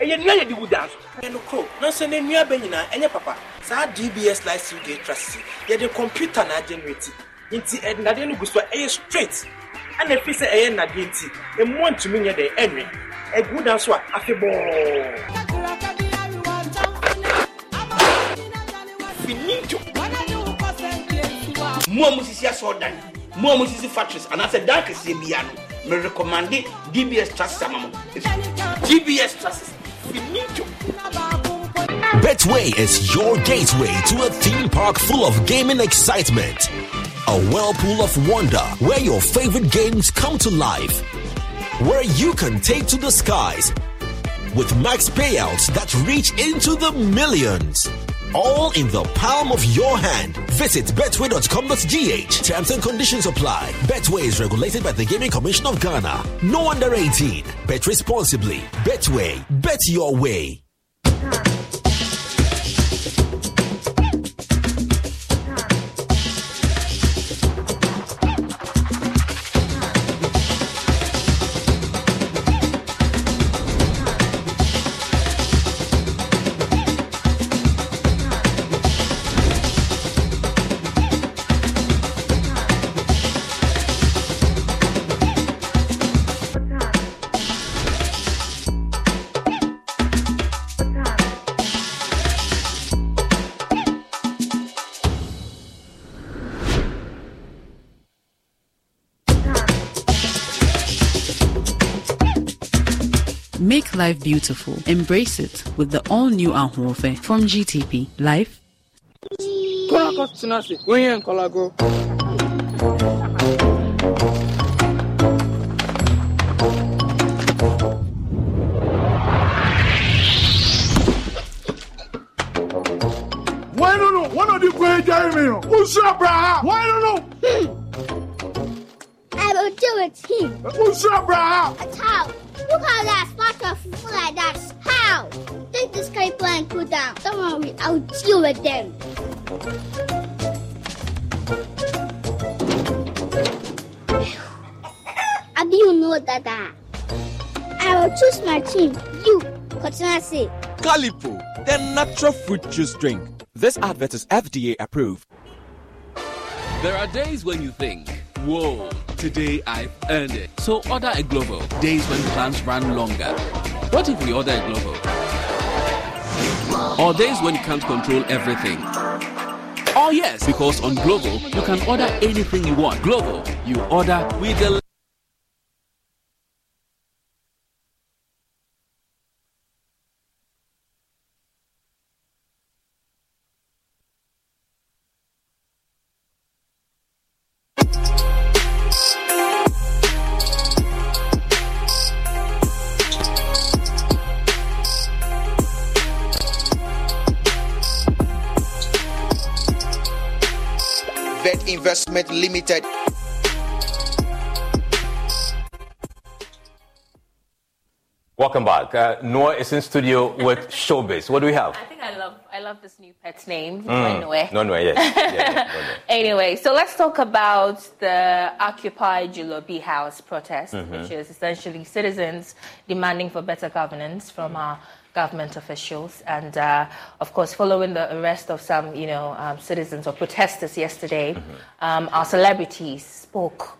ɛyɛ nnua yɛ de gu dan so. Ɛno koro nanso ne nnua bɛ nyinaa ɛnyɛ papa. Saa dbs lifestyle gas trusses yɛde computer na agenerate nti ɛnadeɛ no gu so a ɛyɛ straight. Ɛna ɛfi sɛ ɛyɛ nnadeɛ nti ɛmmoa ntumi nyɛ dɛ ɛnwe. Ɛgu dan so a afebɔɔ finito mo a musisi asɔɔdan mo a musisi factories anaasɛ dan kɛseɛ bia no merecommande dbs trusses ama mo. Dbs trusses Betway is your gateway to a theme park full of gaming excitement. A whirlpool of wonder where your favorite games come to life. Where you can take to the skies with max payouts that reach into the millions. All in the palm of your hand. Visit betway.com.gh. Terms and conditions apply. Betway is regulated by the Gaming Commission of Ghana. No under 18. Bet responsibly. Betway. Bet your way. Life beautiful. Embrace it with the all new Ahwofe from GTP. Life. Why no no? One of the great Jeremy. Who's up, brah? Why no no? I will do it him. Who's up, brah? That's how. Look how that spot of food like that. How? Take this curry and cool down. Don't worry, I'll deal with them. I do know that. I will choose my team. You, Kotanasi. Kalyppo, the natural fruit juice drink. This advert is FDA approved. There are days when you think, whoa, today I've earned it. So order a Glovo. Days when plans run longer. What if we order a Glovo? Or days when you can't control everything. Oh yes, because on Glovo, you can order anything you want. Glovo, you order, we deliver. Investment Limited. Welcome back. Uh, Noah is in studio with Showbiz. What do we have? I think I love I love this new pet's name, Mm. Noe. No, no, yes. Yeah, yeah, Anyway, so let's talk about the Occupy Jubilee House protest, Mhm. which is essentially citizens demanding for better governance from our government officials, and uh, of course, following the arrest of some, you know, um, citizens or protesters yesterday, um, our celebrities spoke.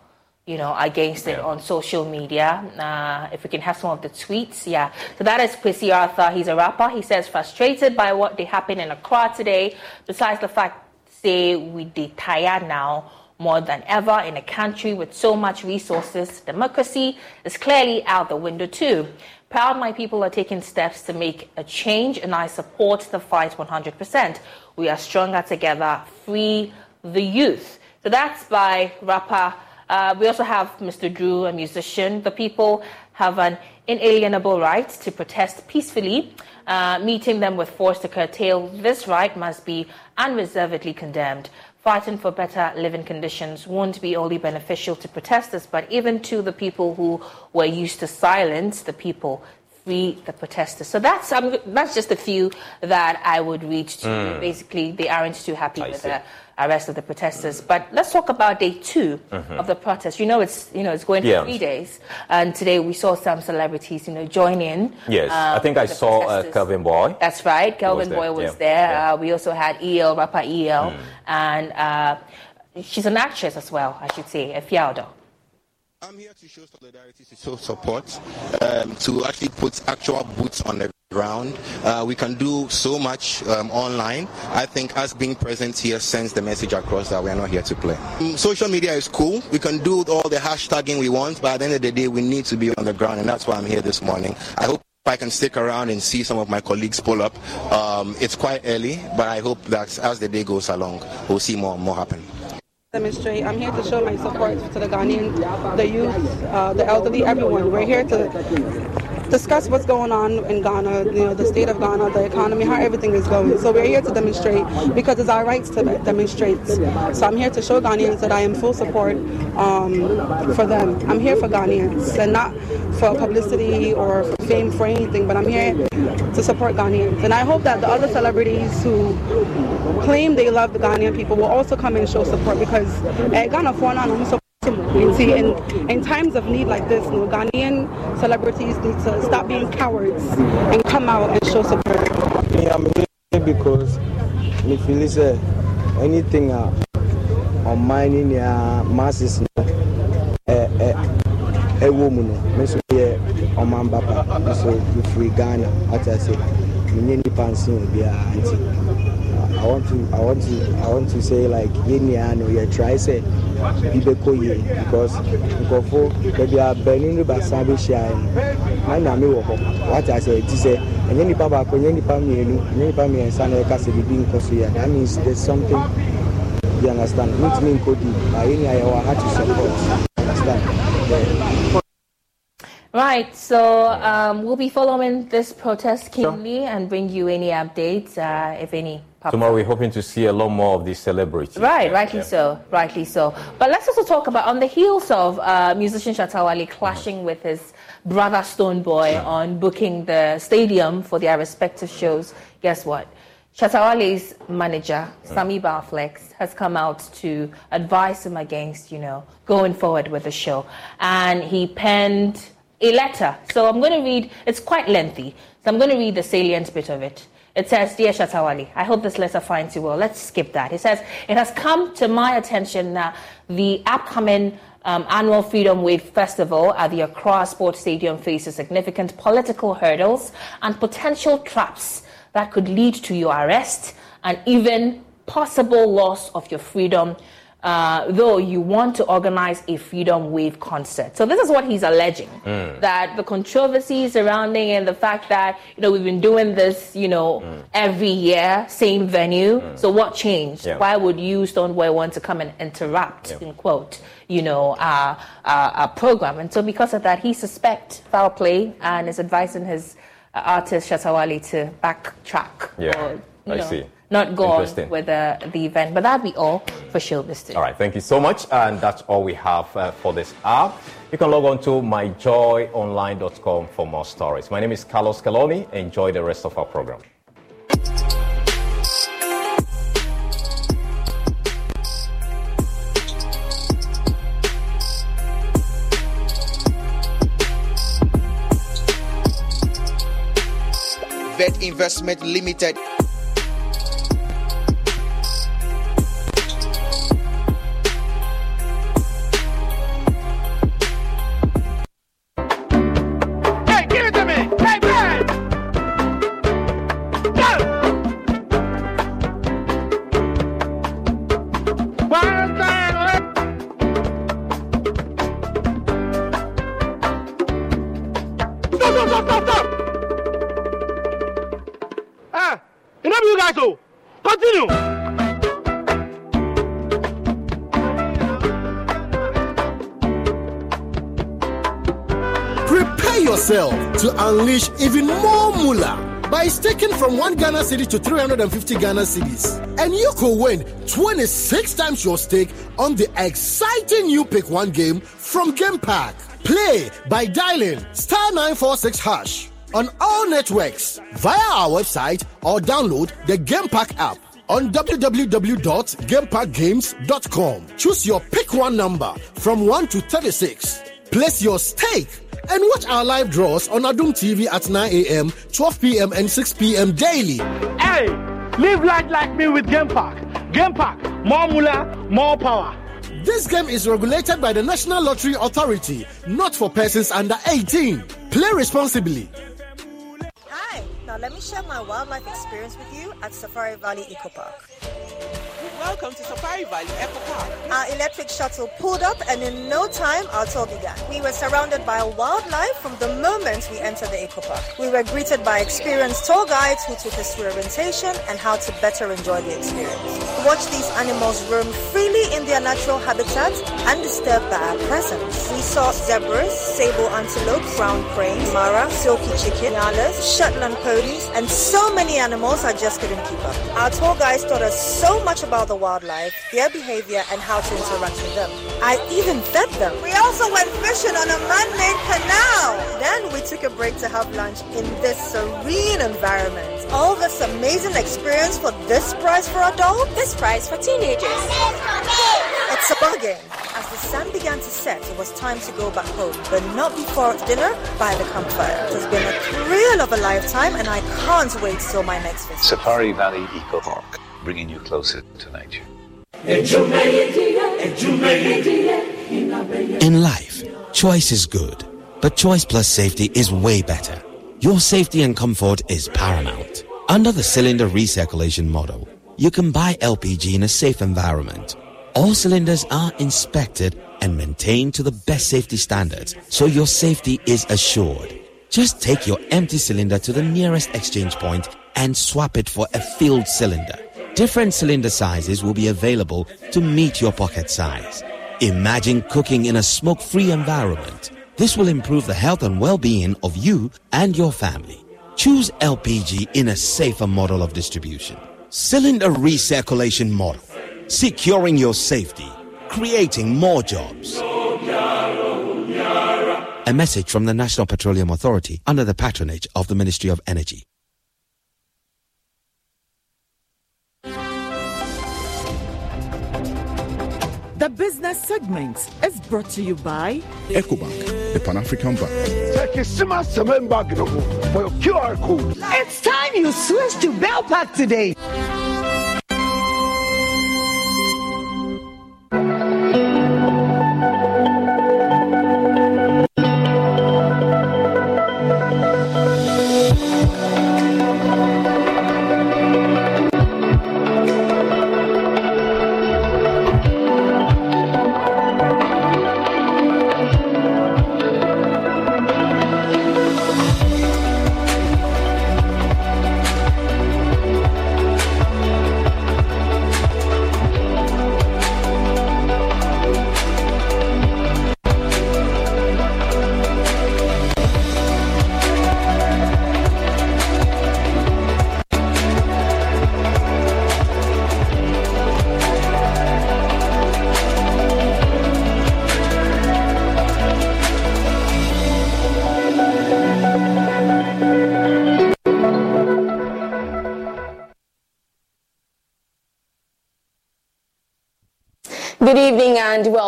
You know, against it on social media. Uh, if we can have some of the tweets, yeah. So that is Kwesi Arthur. He's a rapper. He says frustrated by what they happened in Accra today. Besides the fact say we dey tired now more than ever in a country with so much resources. Democracy is clearly out the window too. Proud my people are taking steps to make a change and I support the fight 100%. We are stronger together. Free the youth. So that's by rapper. Uh, we also have Mr. Drew, a musician. The people have an inalienable right to protest peacefully. Uh, meeting them with force to curtail this right must be unreservedly condemned. Fighting for better living conditions won't be only beneficial to protesters, but even to the people who were used to silence the people free the protesters. So that's um, that's just a few that I would reach to. Mm. Basically, they aren't too happy I with see. the arrest of the protesters. But let's talk about day 2 Mhm. of the protest. You know, it's you know it's going Yeah. for three days, and today we saw some celebrities, you know, join in. Yes, I um, think I saw uh. Kelvyn Boy. That's right. Kelvyn Boy was yeah, there. Uh, we also had EL, rapper EL, Mm. and uh, she's an actress as well, I should say, Fialdo. to show solidarity, to show support, um, to actually put actual boots on the ground. Uh, we can do so much um, online. I think us being present here sends the message across that we are not here to play. Um, social media is cool. We can do all the hashtagging we want, but at the end of the day, we need to be on the ground, and that's why I'm here this morning. I hope I can stick around and see some of my colleagues pull up. Um, it's quite early, but I hope that as the day goes along, we'll see more and more happen. Demonstrate. I'm here to show my support to the Ghanaian, the youth, uh, the elderly, everyone. We're here to discuss what's going on in Ghana, you know, the state of Ghana, the economy, how everything is going. So we're here to demonstrate because it's our rights to demonstrate. So I'm here to show Ghanaians that I am full support um, for them. I'm here for Ghanaians and not for publicity or fame for anything, but I'm here to support Ghanaians. And I hope that the other celebrities who claim they love the Ghanaian people will also come and show support because eh, Ghana for now, no support you see, in, in times of need like this, no, Ghanaian celebrities need to stop being cowards and come out and show support. Me, I'm here because me feel say anything uh, on mining ya masses eh eh mu no me nso yɛ ɔman bapa nso mefiri ghana ate ase menyɛ nipa nsen obiara nti uh, I want to I want to I want to say like yɛn nyinaa no try sɛ bi bɛkɔ yie because nkurɔfo baabi a baanu no baasa bɛhyia no na nyame wɔ hɔ wate ase ɛti sɛ ɛnyɛ nipa baako ɛnyɛ nipa mmienu ɛnyɛ nipa mmiɛnsa na biribi nkɔ so yɛ that means there's something you understand? Ntumi nkɔ di but yɛn nyinaa yɛwɔ ha to support? Understand? Yeah. Right, so um, we'll be following this protest keenly and bring you any updates, uh, if any. Pop Tomorrow we're hoping to see a lot more of these celebrities. Right, Yeah, rightly yeah. so, rightly so. But let's also talk about on the heels of uh, musician Shatta Wale clashing with his brother Stone Stonebwoy on booking the stadium for their respective shows. Guess what? Shatta Wale's manager, Sami Barflex, has come out to advise him against, you know, going forward with the show. And he penned a letter. So I'm going to read, it's quite lengthy. So I'm going to read the salient bit of it. It says, Dear Shatta Wale, I hope this letter finds you well. Let's skip that. It says, It has come to my attention that the upcoming um, annual Freedom Wave Festival at the Accra Sports Stadium faces significant political hurdles and potential traps that could lead to your arrest and even possible loss of your freedom. Uh, though you want to organize a Freedom Wave concert. So, this is what he's alleging Mm. that the controversy surrounding and the fact that you know we've been doing this you know every year same venue so what changed Yeah. why would you Stonebwoy want to come and interrupt in quote you know our, our, our program and so because of that he suspects foul play and is advising his uh, artist Shatta Wale to backtrack Yeah, or, I know, see. Not go with the, the event but that'd be all for showbiz today All right, thank you so much. And that's all we have uh, for this hour. You can log on to myjoyonline.com for more stories. My name is Carlos Calony. Enjoy the rest of our program. Vet Investment Limited. Unleash even more moolah by staking from 1 Ghana cedi to 350 Ghana cedis. And you could win 26 times your stake on the exciting new Pick 1 game from Game Park. Play by dialing star 946 hash on all networks via our website or download the Game Park app on www.gameparkgames.com. Choose your pick one number from 1 to 36. Place your stake and watch our live draws on Adom TV at 9 a.m., 12 p.m., and 6 p.m. daily. Hey, live life like me with Game Park. Game Park, more moolah, more power. This game is regulated by the National Lottery Authority, not for persons under 18. Play responsibly. Now let me share my wildlife experience with you at Safari Valley Eco Park. Welcome to Safari Valley Eco Park. Our electric shuttle pulled up, and in no time, our tour began. We were surrounded by wildlife from the moment we entered the Eco Park. We were greeted by experienced tour guides who took us through orientation and how to better enjoy the experience. Watch these animals roam freely in their natural habitat, undisturbed by our presence. We saw zebras, sable antelope, brown cranes, mara, silky chicken, nyalas, Shetland ponies, and so many animals I just couldn't keep up. Our tour guides taught us so much about the wildlife, their behavior, and how to interact with them. I even fed them. We also went fishing on a man-made canal. Then we took a break to have lunch in this serene environment. All this amazing experience for this price for adults, this price for teenagers. It's a bargain. As the sun began to set, it was time to go back home, but not before dinner by the campfire. It has been a thrill of a lifetime, and I can't wait till my next visit. Safari Valley Eco Park, bringing you closer to nature. In life, choice is good, but choice plus safety is way better. Your safety and comfort is paramount. Under the cylinder recirculation model, you can buy LPG in a safe environment. All cylinders are inspected and maintained to the best safety standards, so your safety is assured. Just take your empty cylinder to the nearest exchange point and swap it for a filled cylinder. Different cylinder sizes will be available to meet your pocket size. Imagine cooking in a smoke free environment. This will improve the health and well being of you and your family. Choose LPG in a safer model of distribution. Cylinder recirculation model. Securing your safety. Creating more jobs. A message from the National Petroleum Authority under the patronage of the Ministry of Energy. The business segment is brought to you by EcoBank, the Pan African Bank. for your QR code. It's time you switch to Bell Pack today.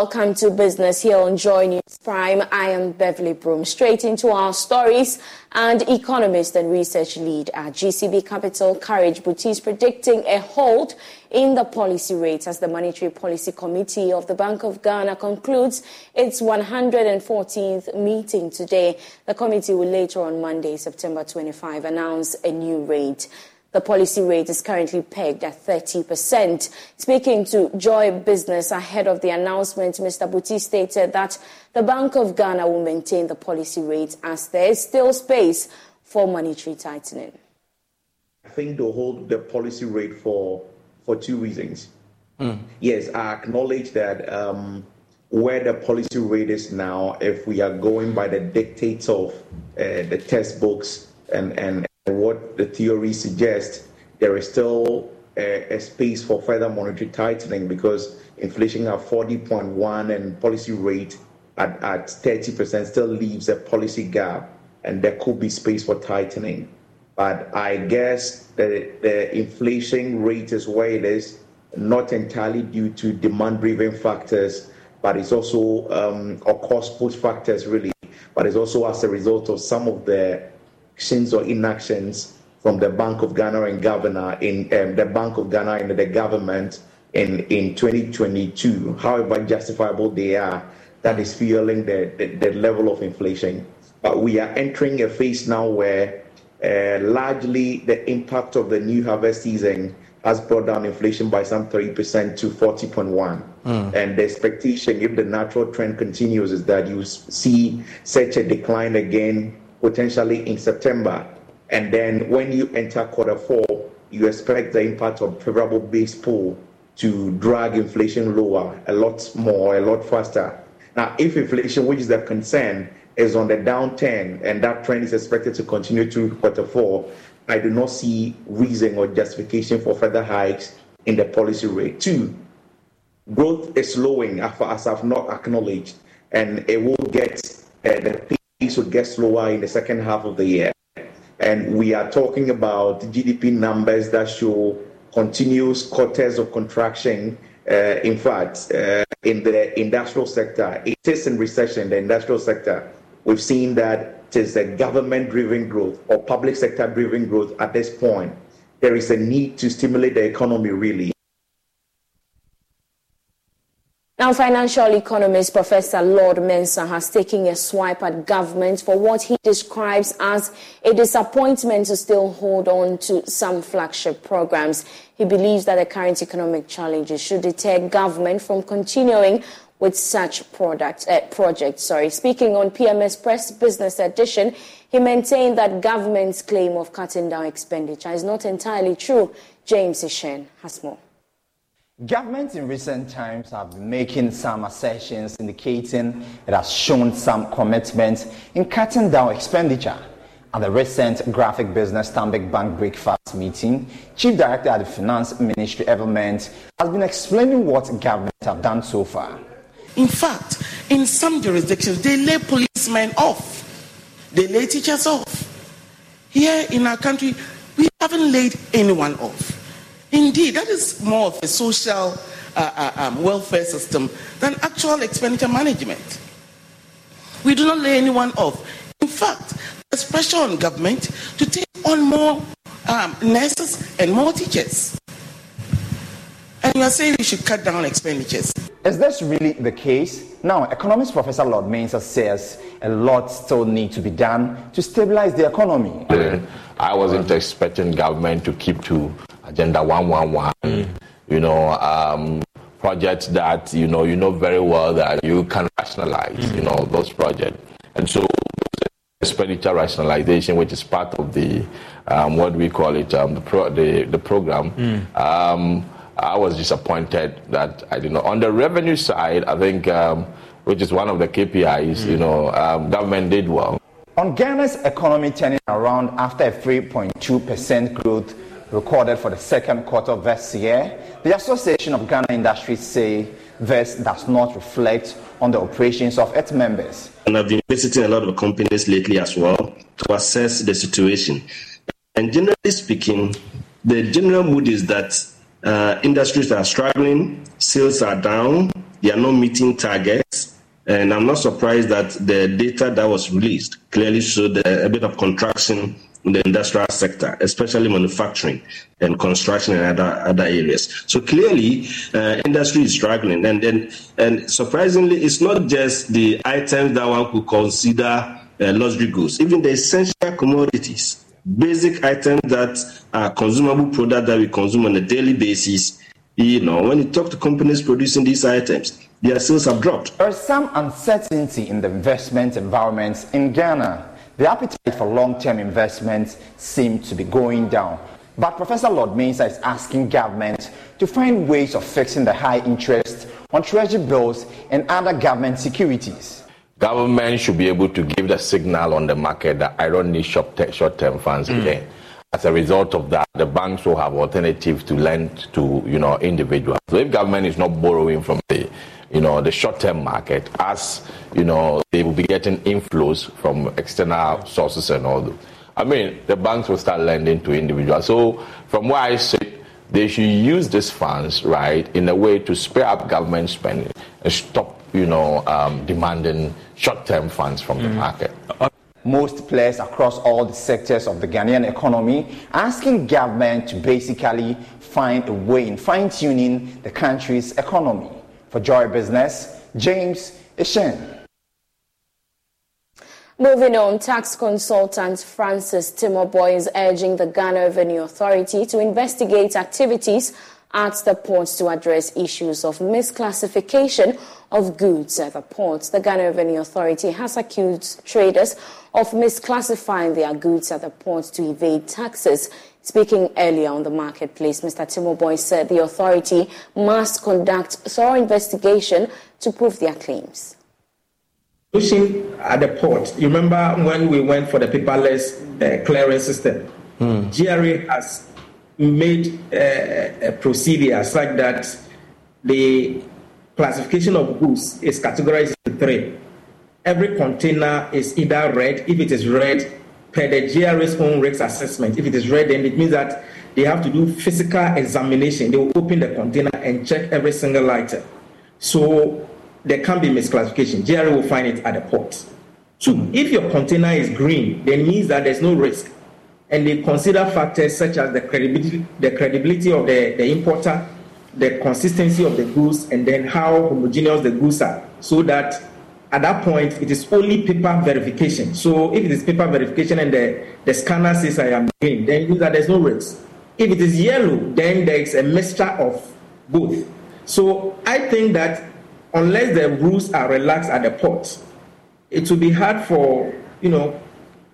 Welcome to Business here on Joy News Prime. I am Beverly Broom. Straight into our stories. And economist and research lead at GCB Capital, Courage Boutique, is predicting a hold in the policy rates as the Monetary Policy Committee of the Bank of Ghana concludes its 114th meeting today. The committee will later on Monday, September 25, announce a new rate. The policy rate is currently pegged at 30%. Speaking to Joy Business ahead of the announcement, Mr. Buti stated that the Bank of Ghana will maintain the policy rate as there is still space for monetary tightening. I think they'll hold the policy rate for, for two reasons. Yes, I acknowledge that um, where the policy rate is now, if we are going by the dictates of uh, the textbooks and, and what the theory suggests, there is still a, a space for further monetary tightening because inflation at 40.1 and policy rate at, at 30% still leaves a policy gap, and there could be space for tightening. But I guess the, the inflation rate is where it is, not entirely due to demand driven factors, but it's also, um, or cost push factors really, but it's also as a result of some of the actions or inactions from the Bank of Ghana and governor in um, the Bank of Ghana and the government in, in 2022, however justifiable they are, that is fueling the, the, the level of inflation. But we are entering a phase now where uh, largely the impact of the new harvest season has brought down inflation by some 30% to 40.1. Mm. And the expectation, if the natural trend continues, is that you see such a decline again potentially in September. And then when you enter quarter four, you expect the impact of favorable base pull to drag inflation lower a lot more, a lot faster. Now, if inflation, which is the concern, is on the downturn and that trend is expected to continue through quarter four, I do not see reason or justification for further hikes in the policy rate. Two, growth is slowing as I've not acknowledged, and it will get uh, the will get slower in the second half of the year. And we are talking about GDP numbers that show continuous quarters of contraction. Uh, in fact, uh, in the industrial sector, it is in recession. The industrial sector, we've seen that it is a government-driven growth or public sector-driven growth at this point. There is a need to stimulate the economy really. Now, financial economist Professor Lord Mensah has taken a swipe at government for what he describes as a disappointment to still hold on to some flagship programs. He believes that the current economic challenges should deter government from continuing with such product, uh, projects. Sorry. Speaking on PM Express Business Edition, he maintained that government's claim of cutting down expenditure is not entirely true. James Ishen has more. Governments in recent times have been making some assertions indicating it has shown some commitment in cutting down expenditure. At the recent Graphic Business Stanbic Bank Breakfast meeting, Chief Director at the Finance Ministry Evelment has been explaining what governments have done so far. In fact, in some jurisdictions, they lay policemen off, they lay teachers off. Here in our country, we haven't laid anyone off. Indeed, that is more of a social uh, uh, um, welfare system than actual expenditure management. We do not lay anyone off. In fact, there's pressure on government to take on more um, nurses and more teachers. And you are saying we should cut down expenditures. Is this really the case? Now, economist Professor Lord Mensah says a lot still needs to be done to stabilize the economy. I wasn't expecting government to keep to Agenda 111, mm. you know, um, projects that, you know, you know very well that you can rationalize, mm. you know, those projects. And so expenditure rationalization, which is part of the, um, what we call it, um, the, pro- the, the program, mm. Um, I was disappointed that I did not. Know. On the revenue side, I think, um, which is one of the KPIs, you mm. know, um, government did well. On Ghana's economy turning around after a 3.2% growth recorded for the second quarter of this year. The Association of Ghana Industries say this does not reflect on the operations of its members. And I've been visiting a lot of companies lately as well to assess the situation. And generally speaking, the general mood is that uh, industries are struggling, sales are down, they are not meeting targets. And I'm not surprised that the data that was released clearly showed a bit of contraction the industrial sector, especially manufacturing and construction and other other areas. So clearly, uh, industry is struggling, and then and surprisingly, it's not just the items that one could consider uh, luxury goods, even the essential commodities, basic items that are consumable products that we consume on a daily basis. You know, when you talk to companies producing these items, their sales have dropped. There is some uncertainty in the investment environment in Ghana the appetite for long-term investments seems to be going down. But Professor Lord Mensah is asking government to find ways of fixing the high interest on treasury bills and other government securities. Government should be able to give the signal on the market that I don't need short-term funds mm. again. As a result of that, the banks will have alternatives to lend to you know individuals. So if government is not borrowing from the you know the short-term market, as you know they will be getting inflows from external sources and all. That. I mean, the banks will start lending to individuals. So from where I sit, they should use these funds right in a way to spare up government spending and stop you know um, demanding short-term funds from mm. the market most players across all the sectors of the Ghanaian economy, asking government to basically find a way in fine tuning the country's economy. For Joy Business, James Ishen. Moving on, tax consultant Francis Timoboy is urging the Ghana Revenue Authority to investigate activities at the ports to address issues of misclassification of goods at the ports. The Ghana Revenue Authority has accused traders of misclassifying their goods at the ports to evade taxes. Speaking earlier on the marketplace, Mr. Timoboy said the authority must conduct thorough investigation to prove their claims. Pushing at the port, you remember when we went for the paperless uh, clearance system? Mm. GRA has made uh, a procedure such that the classification of goods is categorized into three. Every container is either red, if it is red, per the GRA's own risk assessment. If it is red, then it means that they have to do physical examination. They will open the container and check every single item. So there can be misclassification. GRA will find it at the port. Two, if your container is green, then it means that there's no risk. And they consider factors such as the credibility, the credibility of the, the importer, the consistency of the goods, and then how homogeneous the goods are, so that at that point it is only paper verification. So if it is paper verification and the, the scanner says I am green, then means that there's no risk. If it is yellow, then there is a mixture of both. So I think that unless the rules are relaxed at the port, it will be hard for you know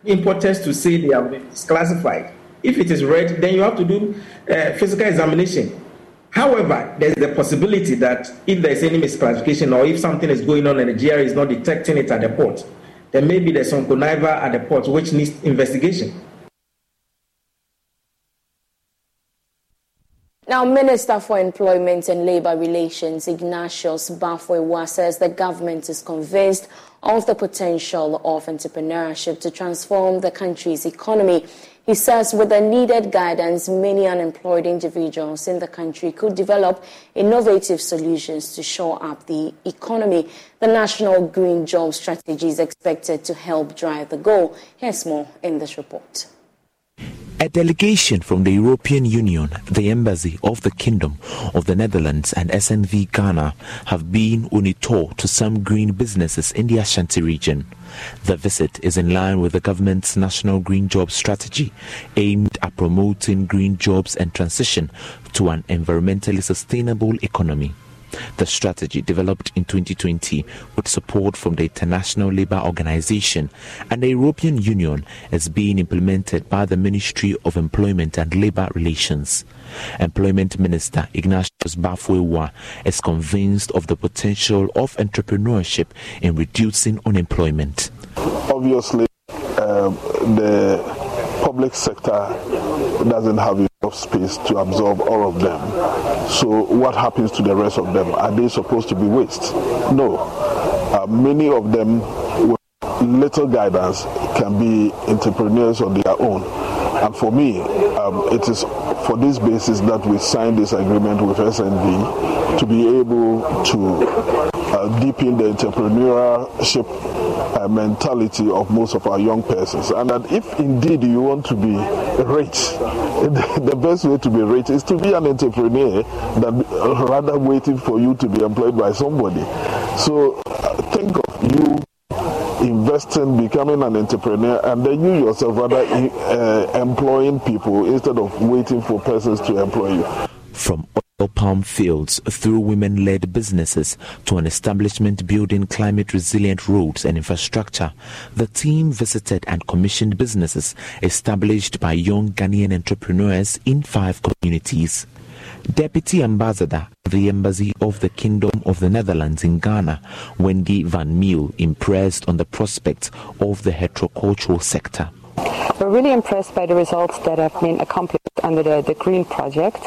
importers to say they have been classified. If it is red, then you have to do uh, physical examination. However, there's the possibility that if there's any misclassification or if something is going on and the GRA is not detecting it at the port, then maybe there's some conniver at the port which needs investigation. Now, Minister for Employment and Labour Relations Ignatius Baffour-Awuah says the government is convinced of the potential of entrepreneurship to transform the country's economy. He says with the needed guidance, many unemployed individuals in the country could develop innovative solutions to shore up the economy. The National Green Job Strategy is expected to help drive the goal. Here's more in this report. A delegation from the European Union, the Embassy of the Kingdom of the Netherlands, and SNV Ghana have been on a tour to some green businesses in the Ashanti region. The visit is in line with the government's national green job strategy aimed at promoting green jobs and transition to an environmentally sustainable economy. The strategy, developed in 2020 with support from the International Labour Organization and the European Union, is being implemented by the Ministry of Employment and Labour Relations. Employment Minister Ignatius Baffour-Awuah is convinced of the potential of entrepreneurship in reducing unemployment. Obviously, uh, the public sector doesn't have enough space to absorb all of them. So what happens to the rest of them? Are they supposed to be waste? No. Uh, many of them with little guidance can be entrepreneurs on their own. And for me, um, it is for this basis that we signed this agreement with SNV to be able to uh, deepen the entrepreneurship uh, mentality of most of our young persons. And that if indeed you want to be rich, the best way to be rich is to be an entrepreneur than rather waiting for you to be employed by somebody. So uh, think of you investing, becoming an entrepreneur, and then you yourself rather uh, employing people instead of waiting for persons to employ you. From oil palm fields through women led businesses to an establishment building climate resilient roads and infrastructure, the team visited and commissioned businesses established by young Ghanaian entrepreneurs in five communities. Deputy Ambassador the Embassy of the Kingdom of the Netherlands in Ghana, Wendy Van Meel, impressed on the prospects of the horticultural sector. We're really impressed by the results that have been accomplished under the, the Green Project.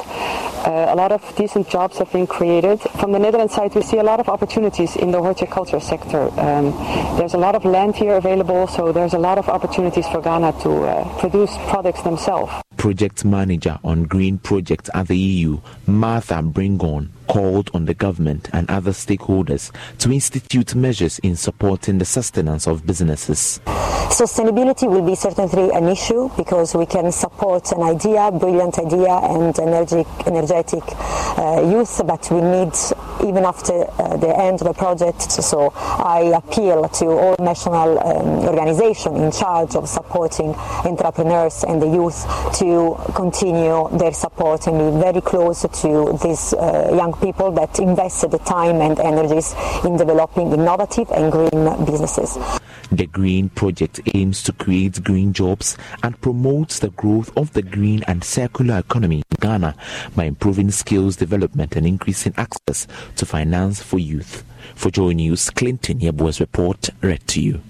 Uh, a lot of decent jobs have been created. From the Netherlands side, we see a lot of opportunities in the horticulture sector. Um, there's a lot of land here available, so there's a lot of opportunities for Ghana to uh, produce products themselves. Project Manager on Green Projects at the EU, Martha Bringon, called on the government and other stakeholders to institute measures in supporting the sustenance of businesses. Sustainability will be certainly an issue because we can support an idea, brilliant idea, and energetic, energetic uh, youth, but we need even after uh, the end of the project. So I appeal to all national um, organizations in charge of supporting entrepreneurs and the youth to continue their support and be very close to these uh, young people that invested the time and energies in developing innovative and green businesses. The Green Project aims to create green jobs and promotes the growth of the green and circular economy in Ghana by improving skills development and increasing access to finance for youth. For Joy News, Clinton Yeboah's report read to you.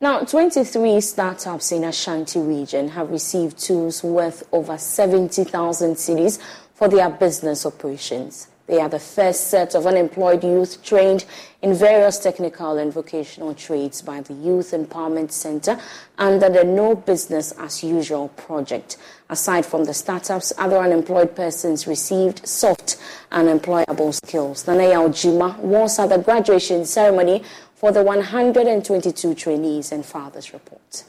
Now, 23 startups in Ashanti region have received tools worth over 70,000 cedis for their business operations. They are the first set of unemployed youth trained in various technical and vocational trades by the Youth Empowerment Center under the No Business as Usual project. Aside from the startups, other unemployed persons received soft and employable skills. Nanaya Ojima was at the graduation ceremony for the 122 trainees and fathers report.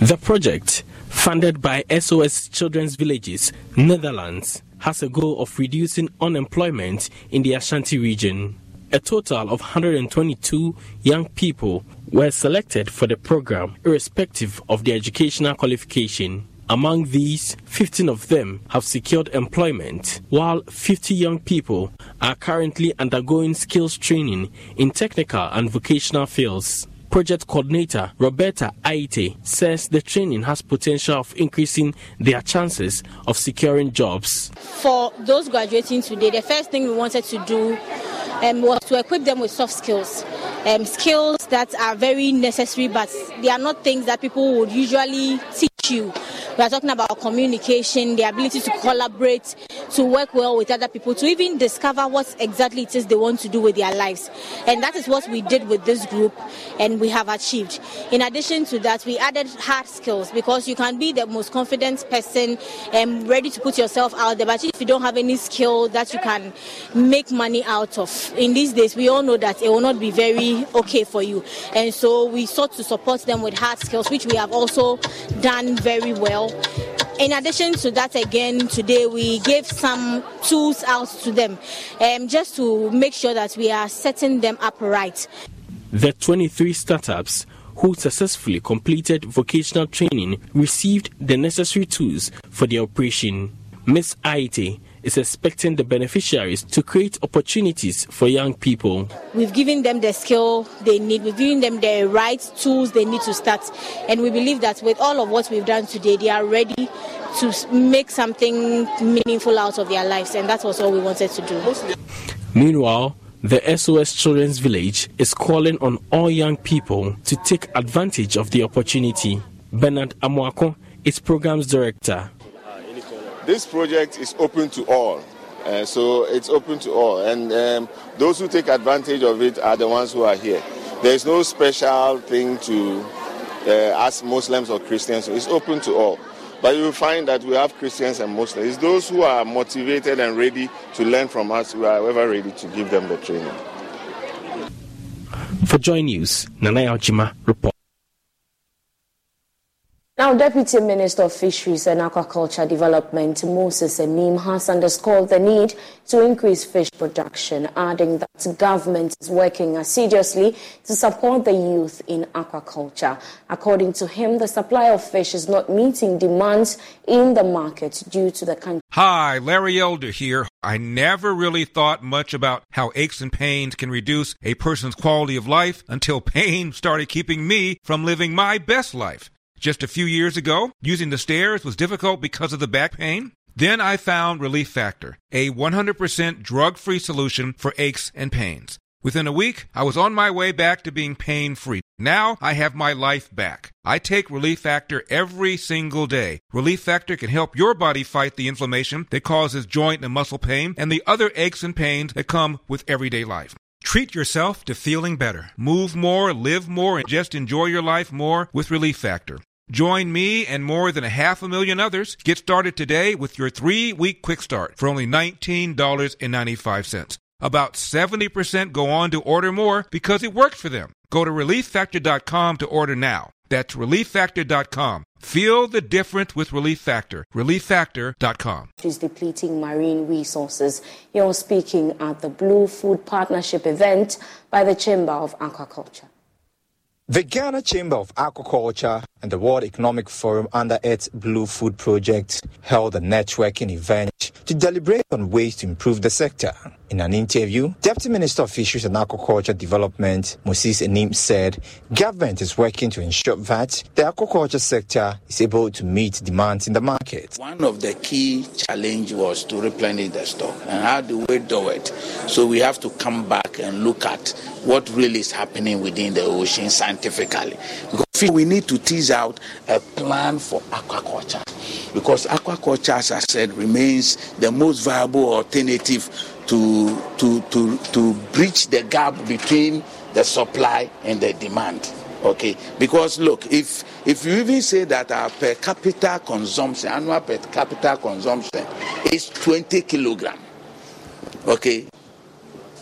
The project, funded by SOS Children's Villages, Netherlands, has a goal of reducing unemployment in the Ashanti region. A total of 122 young people were selected for the program, irrespective of their educational qualification. Among these, 15 of them have secured employment, while 50 young people are currently undergoing skills training in technical and vocational fields. Project coordinator Roberta Aite says the training has potential of increasing their chances of securing jobs. For those graduating today, the first thing we wanted to do um, was to equip them with soft skills. Um, skills that are very necessary, but they are not things that people would usually teach you. We are talking about communication, the ability to collaborate, to work well with other people, to even discover what exactly it is they want to do with their lives. And that is what we did with this group, and we have achieved. In addition to that, we added hard skills because you can be the most confident person and ready to put yourself out there, but if you don't have any skill that you can make money out of, in these days, we all know that it will not be very okay for you. And so we sought to support them with hard skills, which we have also done very well. In addition to that, again, today we gave some tools out to them um, just to make sure that we are setting them up right. The 23 startups who successfully completed vocational training received the necessary tools for their operation. Ms. Aite is expecting the beneficiaries to create opportunities for young people. We've given them the skill they need, we've given them the right tools they need to start, and we believe that with all of what we've done today, they are ready to make something meaningful out of their lives, and that was all we wanted to do. Meanwhile, the SOS Children's Village is calling on all young people to take advantage of the opportunity. Bernard Amoako is programs director. This project is open to all. Uh, so it's open to all. And um, those who take advantage of it are the ones who are here. There is no special thing to uh, ask Muslims or Christians. It's open to all. But you will find that we have Christians and Muslims. It's those who are motivated and ready to learn from us, who are ever ready to give them the training. For Joy News, Nanaya Ojima report. Now, Deputy Minister of Fisheries and Aquaculture Development Moses Anim has underscored the need to increase fish production, adding that the government is working assiduously to support the youth in aquaculture. According to him, the supply of fish is not meeting demands in the market due to the country. Hi, Larry Elder here. I never really thought much about how aches and pains can reduce a person's quality of life until pain started keeping me from living my best life. Just a few years ago, using the stairs was difficult because of the back pain. Then I found Relief Factor, a 100% drug free solution for aches and pains. Within a week, I was on my way back to being pain free. Now I have my life back. I take Relief Factor every single day. Relief Factor can help your body fight the inflammation that causes joint and muscle pain and the other aches and pains that come with everyday life. Treat yourself to feeling better. Move more, live more, and just enjoy your life more with Relief Factor. Join me and more than a half a million others. Get started today with your three week quick start for only $19.95. About 70% go on to order more because it worked for them. Go to relieffactor.com to order now. That's relieffactor.com. Feel the difference with Relief Factor. Relieffactor.com. Is depleting marine resources. You're speaking at the Blue Food Partnership event by the Chamber of Aquaculture. The Ghana Chamber of Aquaculture and the World Economic Forum under its Blue Food Project held a networking event to deliberate on ways to improve the sector. In an interview, Deputy Minister of Fisheries and Aquaculture Development, Moses Anim, said government is working to ensure that the aquaculture sector is able to meet demands in the market. One of the key challenge was to replenish the stock. And how do we do it? So we have to come back and look at what really is happening within the ocean scientifically. Because we need to tease out a plan for aquaculture. Because aquaculture, as I said, remains the most viable alternative to, to, to, to bridge the gap between the supply and the demand. Okay, because look, if if you even say that our per capita consumption, annual per capita consumption is 20 kilogram, okay,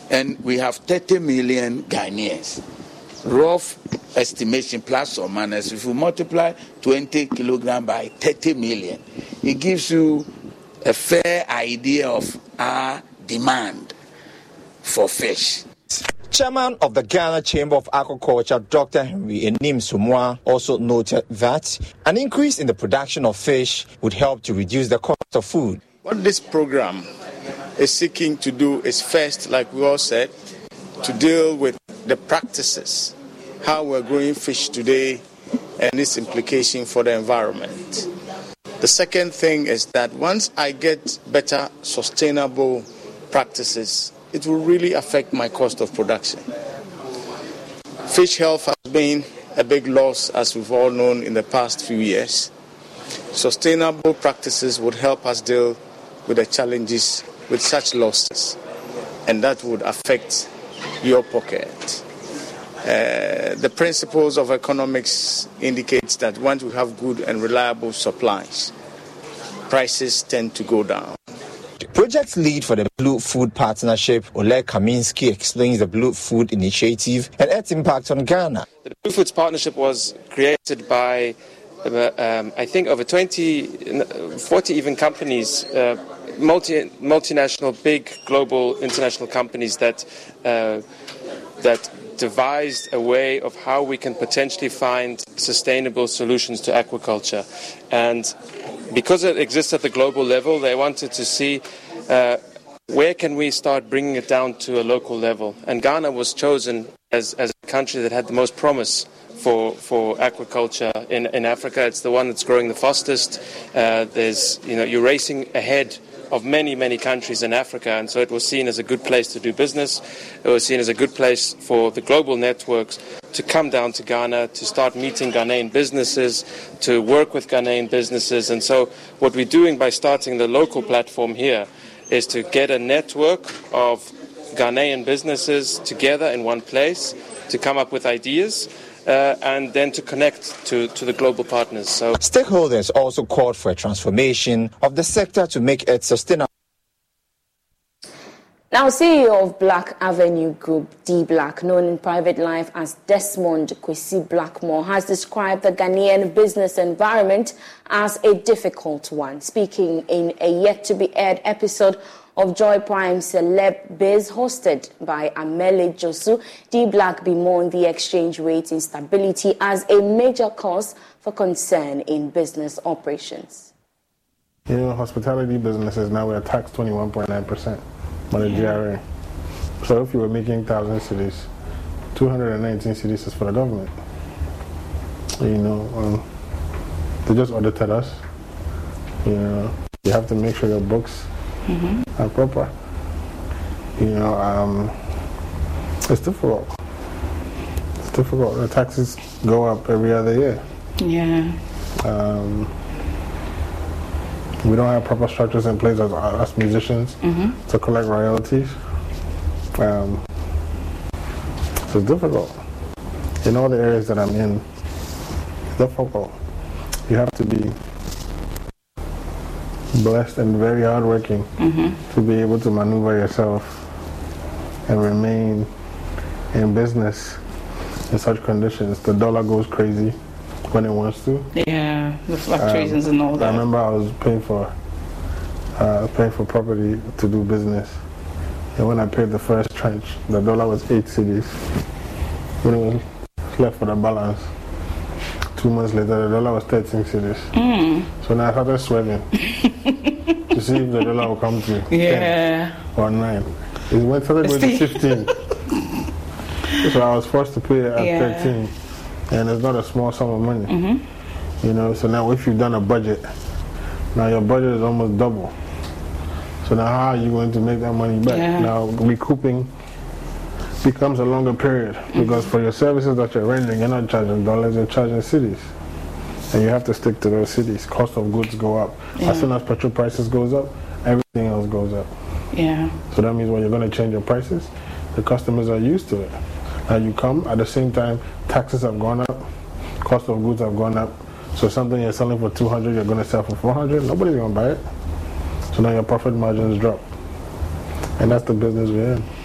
and we have 30 million Ghanaians, rough estimation plus or minus, if you multiply 20 kilogram by 30 million, it gives you a fair idea of our demand for fish. Chairman of the Ghana Chamber of Aquaculture, Dr. Henry Anim Sumwa, also noted that an increase in the production of fish would help to reduce the cost of food. What this program is seeking to do is first, like we all said, to deal with the practices, how we're growing fish today, and its implication for the environment. The second thing is that once I get better, sustainable practices, it will really affect my cost of production. Fish health has been a big loss, as we've all known in the past few years. Sustainable practices would help us deal with the challenges with such losses, and that would affect your pocket. Uh, the principles of economics indicates that once we have good and reliable supplies, prices tend to go down. Project lead for the Blue Food Partnership, Oleg Kaminsky, explains the Blue Food Initiative and its impact on Ghana. The Blue Foods Partnership was created by, uh, um, I think, over 20, 40 even companies, uh, multi, multinational, big, global, international companies that, uh, that devised a way of how we can potentially find sustainable solutions to aquaculture. And because it exists at the global level, they wanted to see uh, where can we start bringing it down to a local level? And Ghana was chosen as, as a country that had the most promise for, for aquaculture in, in Africa. It's the one that's growing the fastest. Uh, there's, you know, you're racing ahead of many, many countries in Africa, and so it was seen as a good place to do business. It was seen as a good place for the global networks to come down to Ghana, to start meeting Ghanaian businesses, to work with Ghanaian businesses. And so, what we're doing by starting the local platform here is to get a network of Ghanaian businesses together in one place to come up with ideas. Uh, and then to connect to, to the global partners. So stakeholders also called for a transformation of the sector to make it sustainable. Now, CEO of Black Avenue Group, D Black, known in private life as Desmond Kwesi Blackmore, has described the Ghanaian business environment as a difficult one. Speaking in a yet to be aired episode of Joy Prime Celeb Biz hosted by Amele Josu, D Black bemoaned the exchange rate instability as a major cause for concern in business operations. You know, hospitality businesses now we're taxed 21.9% on the GRA. So if you were making 1,000 cedis, 219 cedis is for the government. You know, um, they just audited us. You know, you have to make sure your books Mhm. are proper. You know, um, it's difficult. It's difficult. The taxes go up every other year. Yeah. Um, we don't have proper structures in place as, as musicians Mhm. to collect royalties. Um, so it's difficult. In all the areas that I'm in, it's difficult. You have to be blessed and very hardworking Mhm. to be able to maneuver yourself and remain in business in such conditions. The dollar goes crazy when it wants to. Yeah, the fluctuations Um, and all that. I remember I was paying for uh, paying for property to do business, and when I paid the first tranche, the dollar was eight cedis. When it was left for the balance, two months later, the dollar was thirteen cedis. Mm. So now I started sweating to see if the dollar will come to me. Yeah. 10 or nine. It went started going to See? fifteen. so I was forced to pay at Yeah. thirteen, and it's not a small sum of money. Mhm. You know, so now if you've done a budget, now your budget is almost double. So now how are you going to make that money back? Yeah. Now recouping becomes a longer period because for your services that you're rendering, you're not charging dollars, you're charging cedis. And you have to stick to those cedis. Cost of goods go up. Yeah. As soon as petrol prices goes up, everything else goes up. Yeah. So that means when you're going to change your prices, the customers are used to it. Now you come at the same time, taxes have gone up, cost of goods have gone up. So something you're selling for 200, you're going to sell for 400. Nobody's going to buy it. So now your profit margins drop, and that's the business we're in.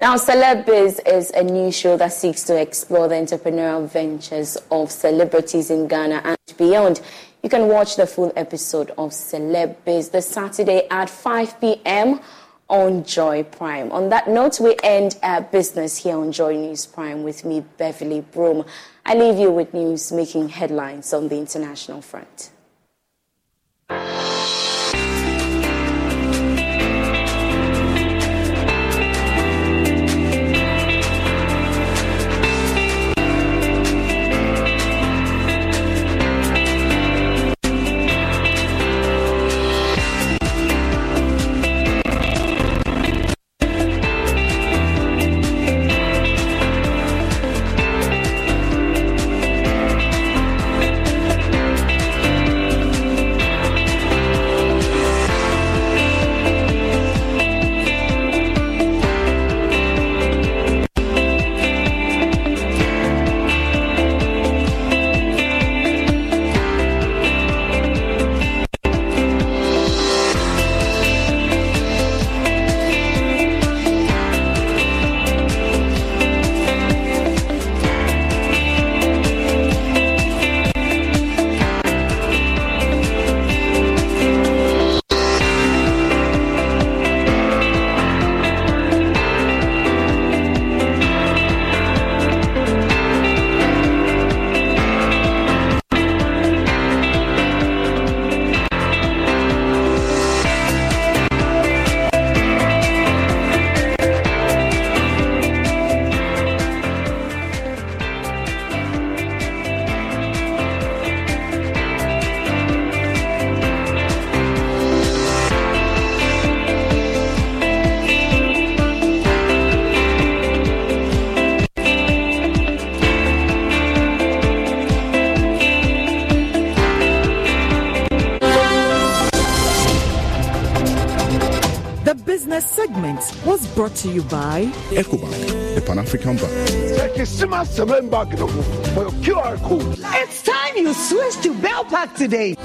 Now, Celebbiz is a new show that seeks to explore the entrepreneurial ventures of celebrities in Ghana and beyond. You can watch the full episode of Celebbiz this Saturday at 5 p.m. on Joy Prime. On that note, we end our business here on Joy News Prime with me, Beverly Broom. I leave you with news making headlines on the international front. Brought to you by EcoBank, the Pan African Bank. QR code. It's time you switch to Bell Pack today.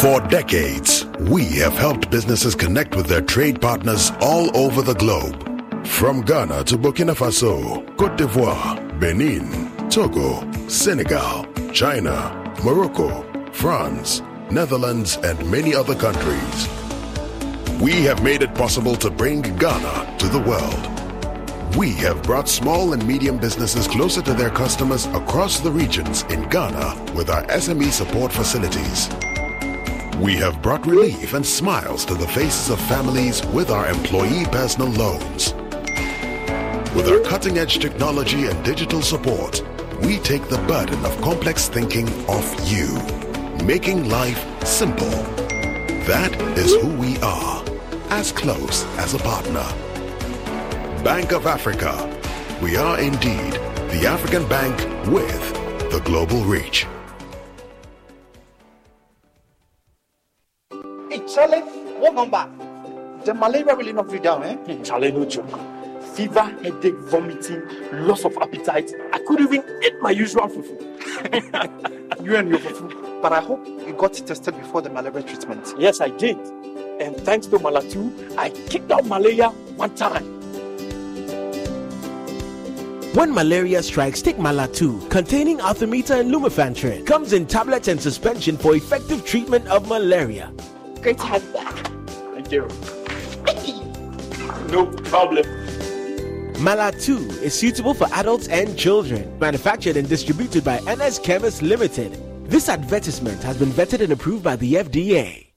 For decades, we have helped businesses connect with their trade partners all over the globe. From Ghana to Burkina Faso, Cote d'Ivoire, Benin, Togo, Senegal, China, Morocco, France, Netherlands, and many other countries. We have made it possible to bring Ghana to the world. we have brought small and medium businesses closer to their customers across the regions in Ghana with our SME support facilities. We have brought relief and smiles to the faces of families with our employee personal loans. With our cutting edge technology and digital support, we take the burden of complex thinking off you, making life simple. That is who we are, as close as a partner. Bank of Africa. We are indeed the African bank with the global reach. What number? The malaria really knocked you down, eh? Hmm, Charlie, no joke. Fever, headache, vomiting, loss of appetite. I couldn't even eat my usual fufu. you and your fufu. But I hope you got tested before the malaria treatment. Yes, I did. And thanks to Malatu, I kicked out malaria one time. When malaria strikes, take Malatu, containing artemether and lumefantrine. Comes in tablets and suspension for effective treatment of malaria. Great to have you back. No problem. Malatu is suitable for adults and children. Manufactured and distributed by NS Chemist Limited. This advertisement has been vetted and approved by the FDA.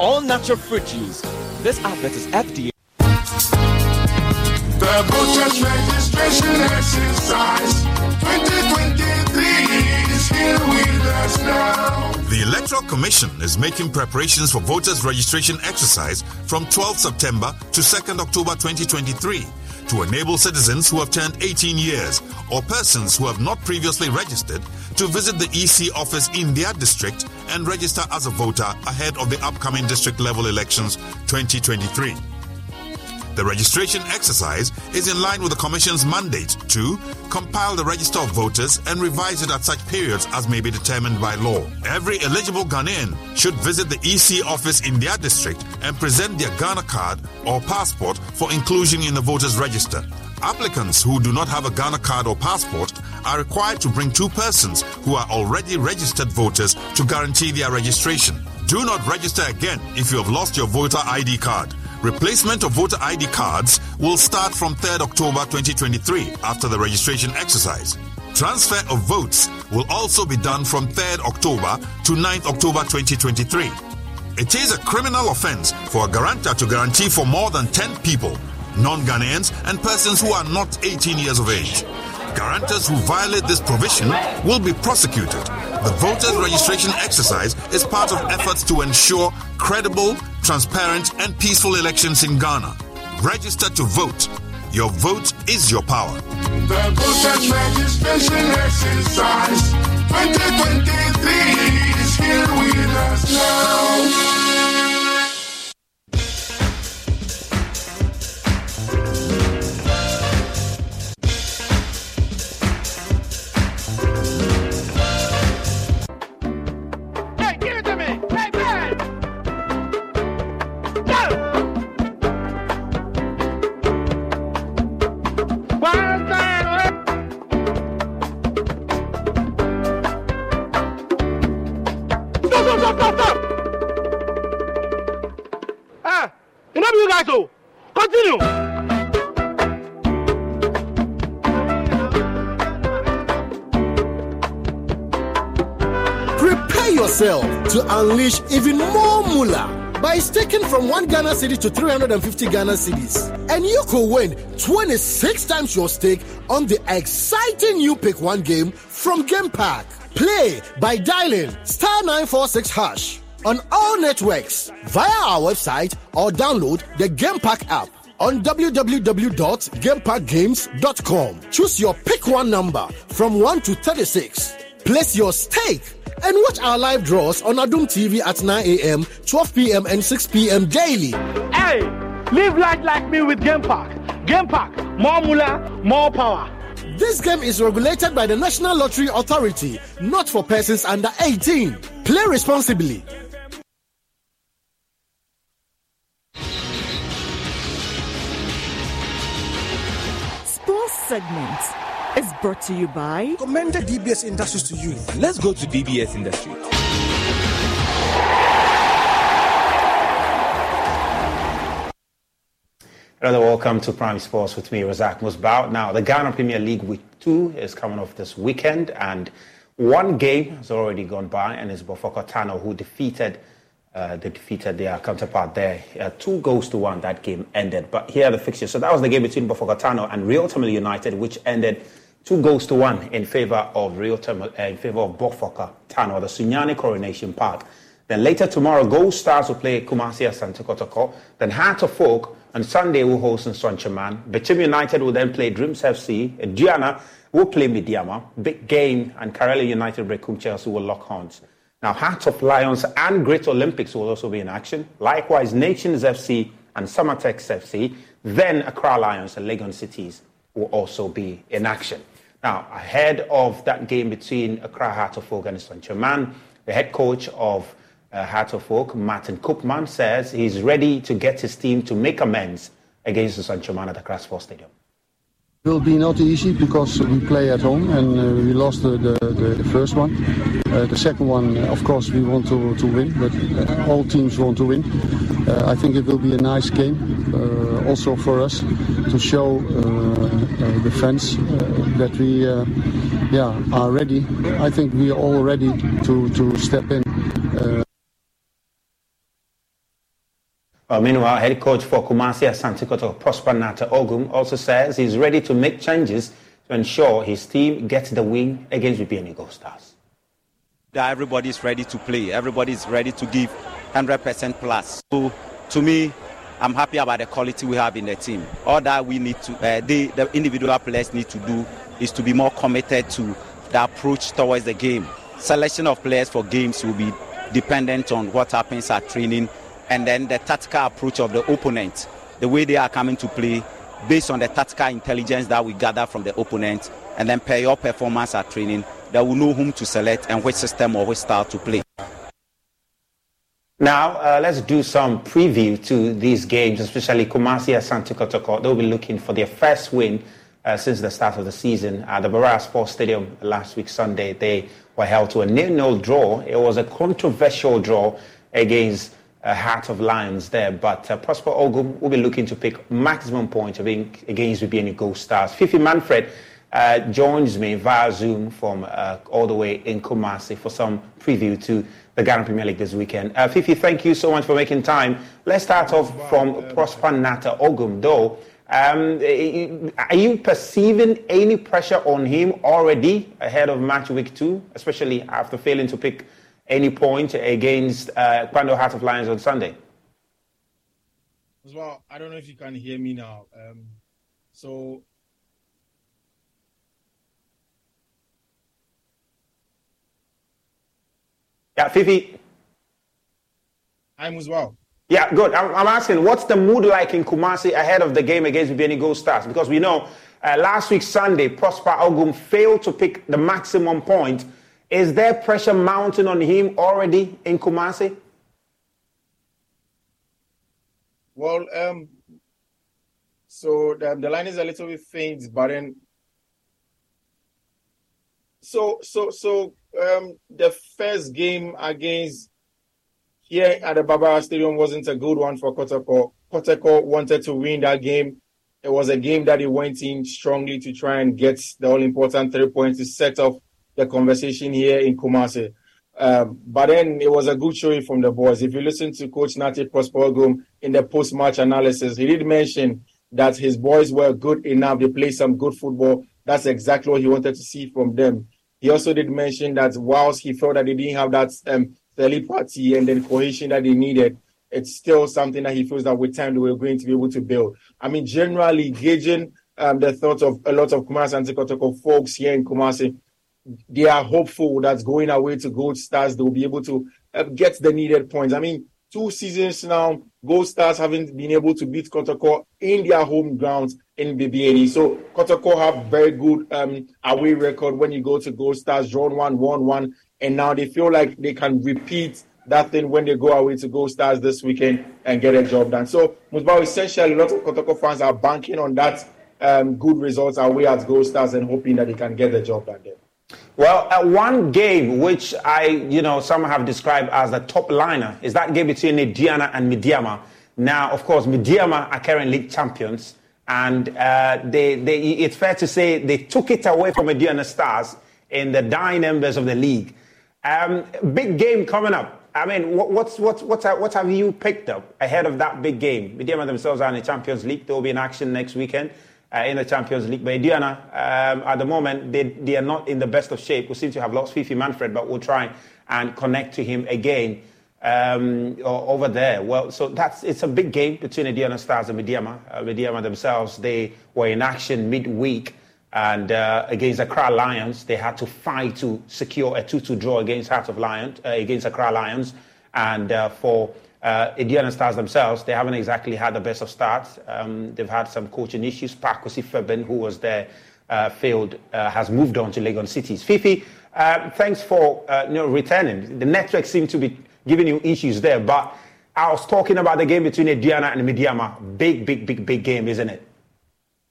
Frutally, the all-natural fruit juice. This advert is FDA. The voters registration exercise 2023 is here with us now. The Electoral Commission is making preparations for voters' registration exercise from 12 September to 2nd October 2023 to enable citizens who have turned 18 years or persons who have not previously registered to visit the EC office in their district and register as a voter ahead of the upcoming district level elections 2023. The registration exercise is in line with the Commission's mandate to compile the register of voters and revise it at such periods as may be determined by law. Every eligible Ghanaian should visit the EC office in their district and present their Ghana card or passport for inclusion in the voters' register. Applicants who do not have a Ghana card or passport are required to bring two persons who are already registered voters to guarantee their registration. Do not register again if you have lost your voter ID card. Replacement of voter ID cards will start from 3rd October 2023 after the registration exercise. Transfer of votes will also be done from 3rd October to 9th October 2023. It is a criminal offense for a guarantor to guarantee for more than 10 people, non Ghanaians, and persons who are not 18 years of age. Guarantors who violate this provision will be prosecuted. The voters' registration exercise is part of efforts to ensure credible, transparent, and peaceful elections in Ghana. Register to vote. Your vote is your power. The voters registration exercise 2023 is here with us now. Unleash even more moolah by staking from 1 Ghana cedi to 350 Ghana cedis. And you could win 26 times your stake on the exciting new Pick 1 game from Game Pack. Play by dialing star 946 hash on all networks via our website or download the Game Pack app. on www.gamepackgames.com. Choose your pick one number from 1 to 36. Place your stake and watch our live draws on Adom TV at 9 a.m., 12 p.m., and 6 p.m. daily. Hey, live life like me with Game Park. Game Park, more moolah, more power. This game is regulated by the National Lottery Authority, not for persons under 18. Play responsibly. Sports segment is brought to you by Commended DBS Industries to you. Let's go to DBS Industry. Hello, welcome to Prime Sports with me, Razak Musbao. Now, the Ghana Premier League Week 2 is coming off this weekend, and one game has already gone by, and it's Bofoakwa Tano who defeated uh, they defeated their counterpart there. Uh, two goals to one, that game ended. But here are the fixtures. So that was the game between Bofoakwa Tano and Real Tamale United, which ended two goals to one in favour of Tamale, uh, in favour of Bofoakwa Tano, the Sunyani Coronation Park. Then later tomorrow, Gold Stars will play Kumasi Asante Kotoko. Then Heart of Oak on Sunday will host Nsoatreman. Bechem United will then play Dreams FC. Aduana will play Medeama. Big Game and Karela United Berekum Chelsea will lock horns. Now, Heart of Lions and Great Olympics will also be in action. Likewise, Nations FC and Samartex FC. Then Accra Lions and Legon Cities will also be in action. Now, ahead of that game between Accra Heart of Oak and Nsoatreman, the head coach of uh, Heart of Oak, Martin Koopman, says he's ready to get his team to make amends against the Sanchoman at Accra Sports Stadium. It will be not easy because we play at home and uh, we lost the, the, the first one. Uh, the second one, uh, of course, we want to, to win, but uh, all teams want to win. Uh, I think it will be a nice game uh, also for us to show the fans that we yeah, are ready. I think we are all ready to, to step in. Well, meanwhile, head coach for Kumasi Asante Kotoko, Prosper Narteh Ogum, also says he's ready to make changes to ensure his team gets the win against VPN Gold Stars. Everybody's ready to play. Everybody's ready to give 100% plus. So, to me, I'm happy about the quality we have in the team. All that we need to, uh, they, the individual players need to do is to be more committed to the approach towards the game. Selection of players for games will be dependent on what happens at training and then the tactical approach of the opponent, the way they are coming to play based on the tactical intelligence that we gather from the opponent, and then per your performance at training, that will know whom to select and which system or which style to play. Now, uh, let's do some preview to these games, especially Kumasi Asante Kotoko. They'll be looking for their first win uh, since the start of the season. At the Barra Sports Stadium last week, Sunday, they were held to a nil-nil draw. It was a controversial draw against uh, Heart of Lions there. But uh, Prosper Ogum will be looking to pick maximum points against VBN Gold Stars. Fifi Manfred uh, joins me via Zoom from uh, all the way in Kumasi for some preview to the Ghana Premier League this weekend. Uh, Fifi, thank you so much for making time. Let's start off from Prosper Narteh Ogum, though. Um, are you perceiving any pressure on him already ahead of match week two, especially after failing to pick any point against uh, Kpando Heart of Lions on Sunday? As well, I don't know if you can hear me now. Um, so Yeah, Fifi. I'm as well. Yeah, good. I'm, I'm, asking, what's the mood like in Kumasi ahead of the game against Bibiani Gold Stars? Because we know uh, last week Sunday, Prosper Ogum failed to pick the maximum point is there pressure mounting on him already in Kumasi? Well, um, so the, the line is a little bit faint, but then so so so um the first game against here at the Baba Stadium wasn't a good one for Kotoko. Kotoko wanted to win that game. It was a game that he went in strongly to try and get the all important three points to set off the conversation here in Kumasi. Um, but then it was a good showing from the boys. If you listen to Coach Narteh Prosper Ogum in the post-match analysis, he did mention that his boys were good enough. They played some good football. That's exactly what he wanted to see from them. He also did mention that whilst he felt that they didn't have that um, party and then cohesion that they needed, it's still something that he feels that with time they were going to be able to build. I mean, generally gauging um, the thoughts of a lot of Kumasi and Kotoko folks here in Kumasi, they are hopeful that going away to Gold Stars, they'll be able to uh, get the needed points. I mean, two seasons now, Gold Stars haven't been able to beat Kotoko in their home grounds in Bibiani. So Kotoko have very good um, away record when you go to Gold Stars, drawn one, won one, and now they feel like they can repeat that thing when they go away to Gold Stars this weekend and get a job done. So Musbao, essentially, a lot of Kotoko fans are banking on that um, good results away at Gold Stars and hoping that they can get the job done there. Well, uh, one game which I, you know, some have described as the top liner is that game between Aduana and Medeama. Now, of course, Medeama are current league champions, and uh, they, they, it's fair to say they took it away from Aduana Stars in the dying embers of the league. Um, big game coming up. I mean, what, what's, what's, what's, what have you picked up ahead of that big game? Medeama themselves are in the Champions League. They will be in action next weekend uh, in the Champions League. But Aduana, um, at the moment, they, they are not in the best of shape. We seem to have lost Fifi Manfred, but we'll try and connect to him again um, over there. Well, so that's it's a big game between Aduana Stars and Medeama. Uh, Medeama themselves, they were in action midweek. And uh, against Accra Lions, they had to fight to secure a 2 2 draw against Heart of Lions, uh, against Accra Lions. And uh, for uh, Stars themselves, they haven't exactly had the best of starts. Um, they've had some coaching issues. Paa Kwesi Fabin, who was there, uh, failed, uh, has moved on to Legon Cities. Fifi, uh, thanks for uh, you know, returning. The network seemed to be giving you issues there, but I was talking about the game between Aduana and Medeama. Big, big, big, big game, isn't it?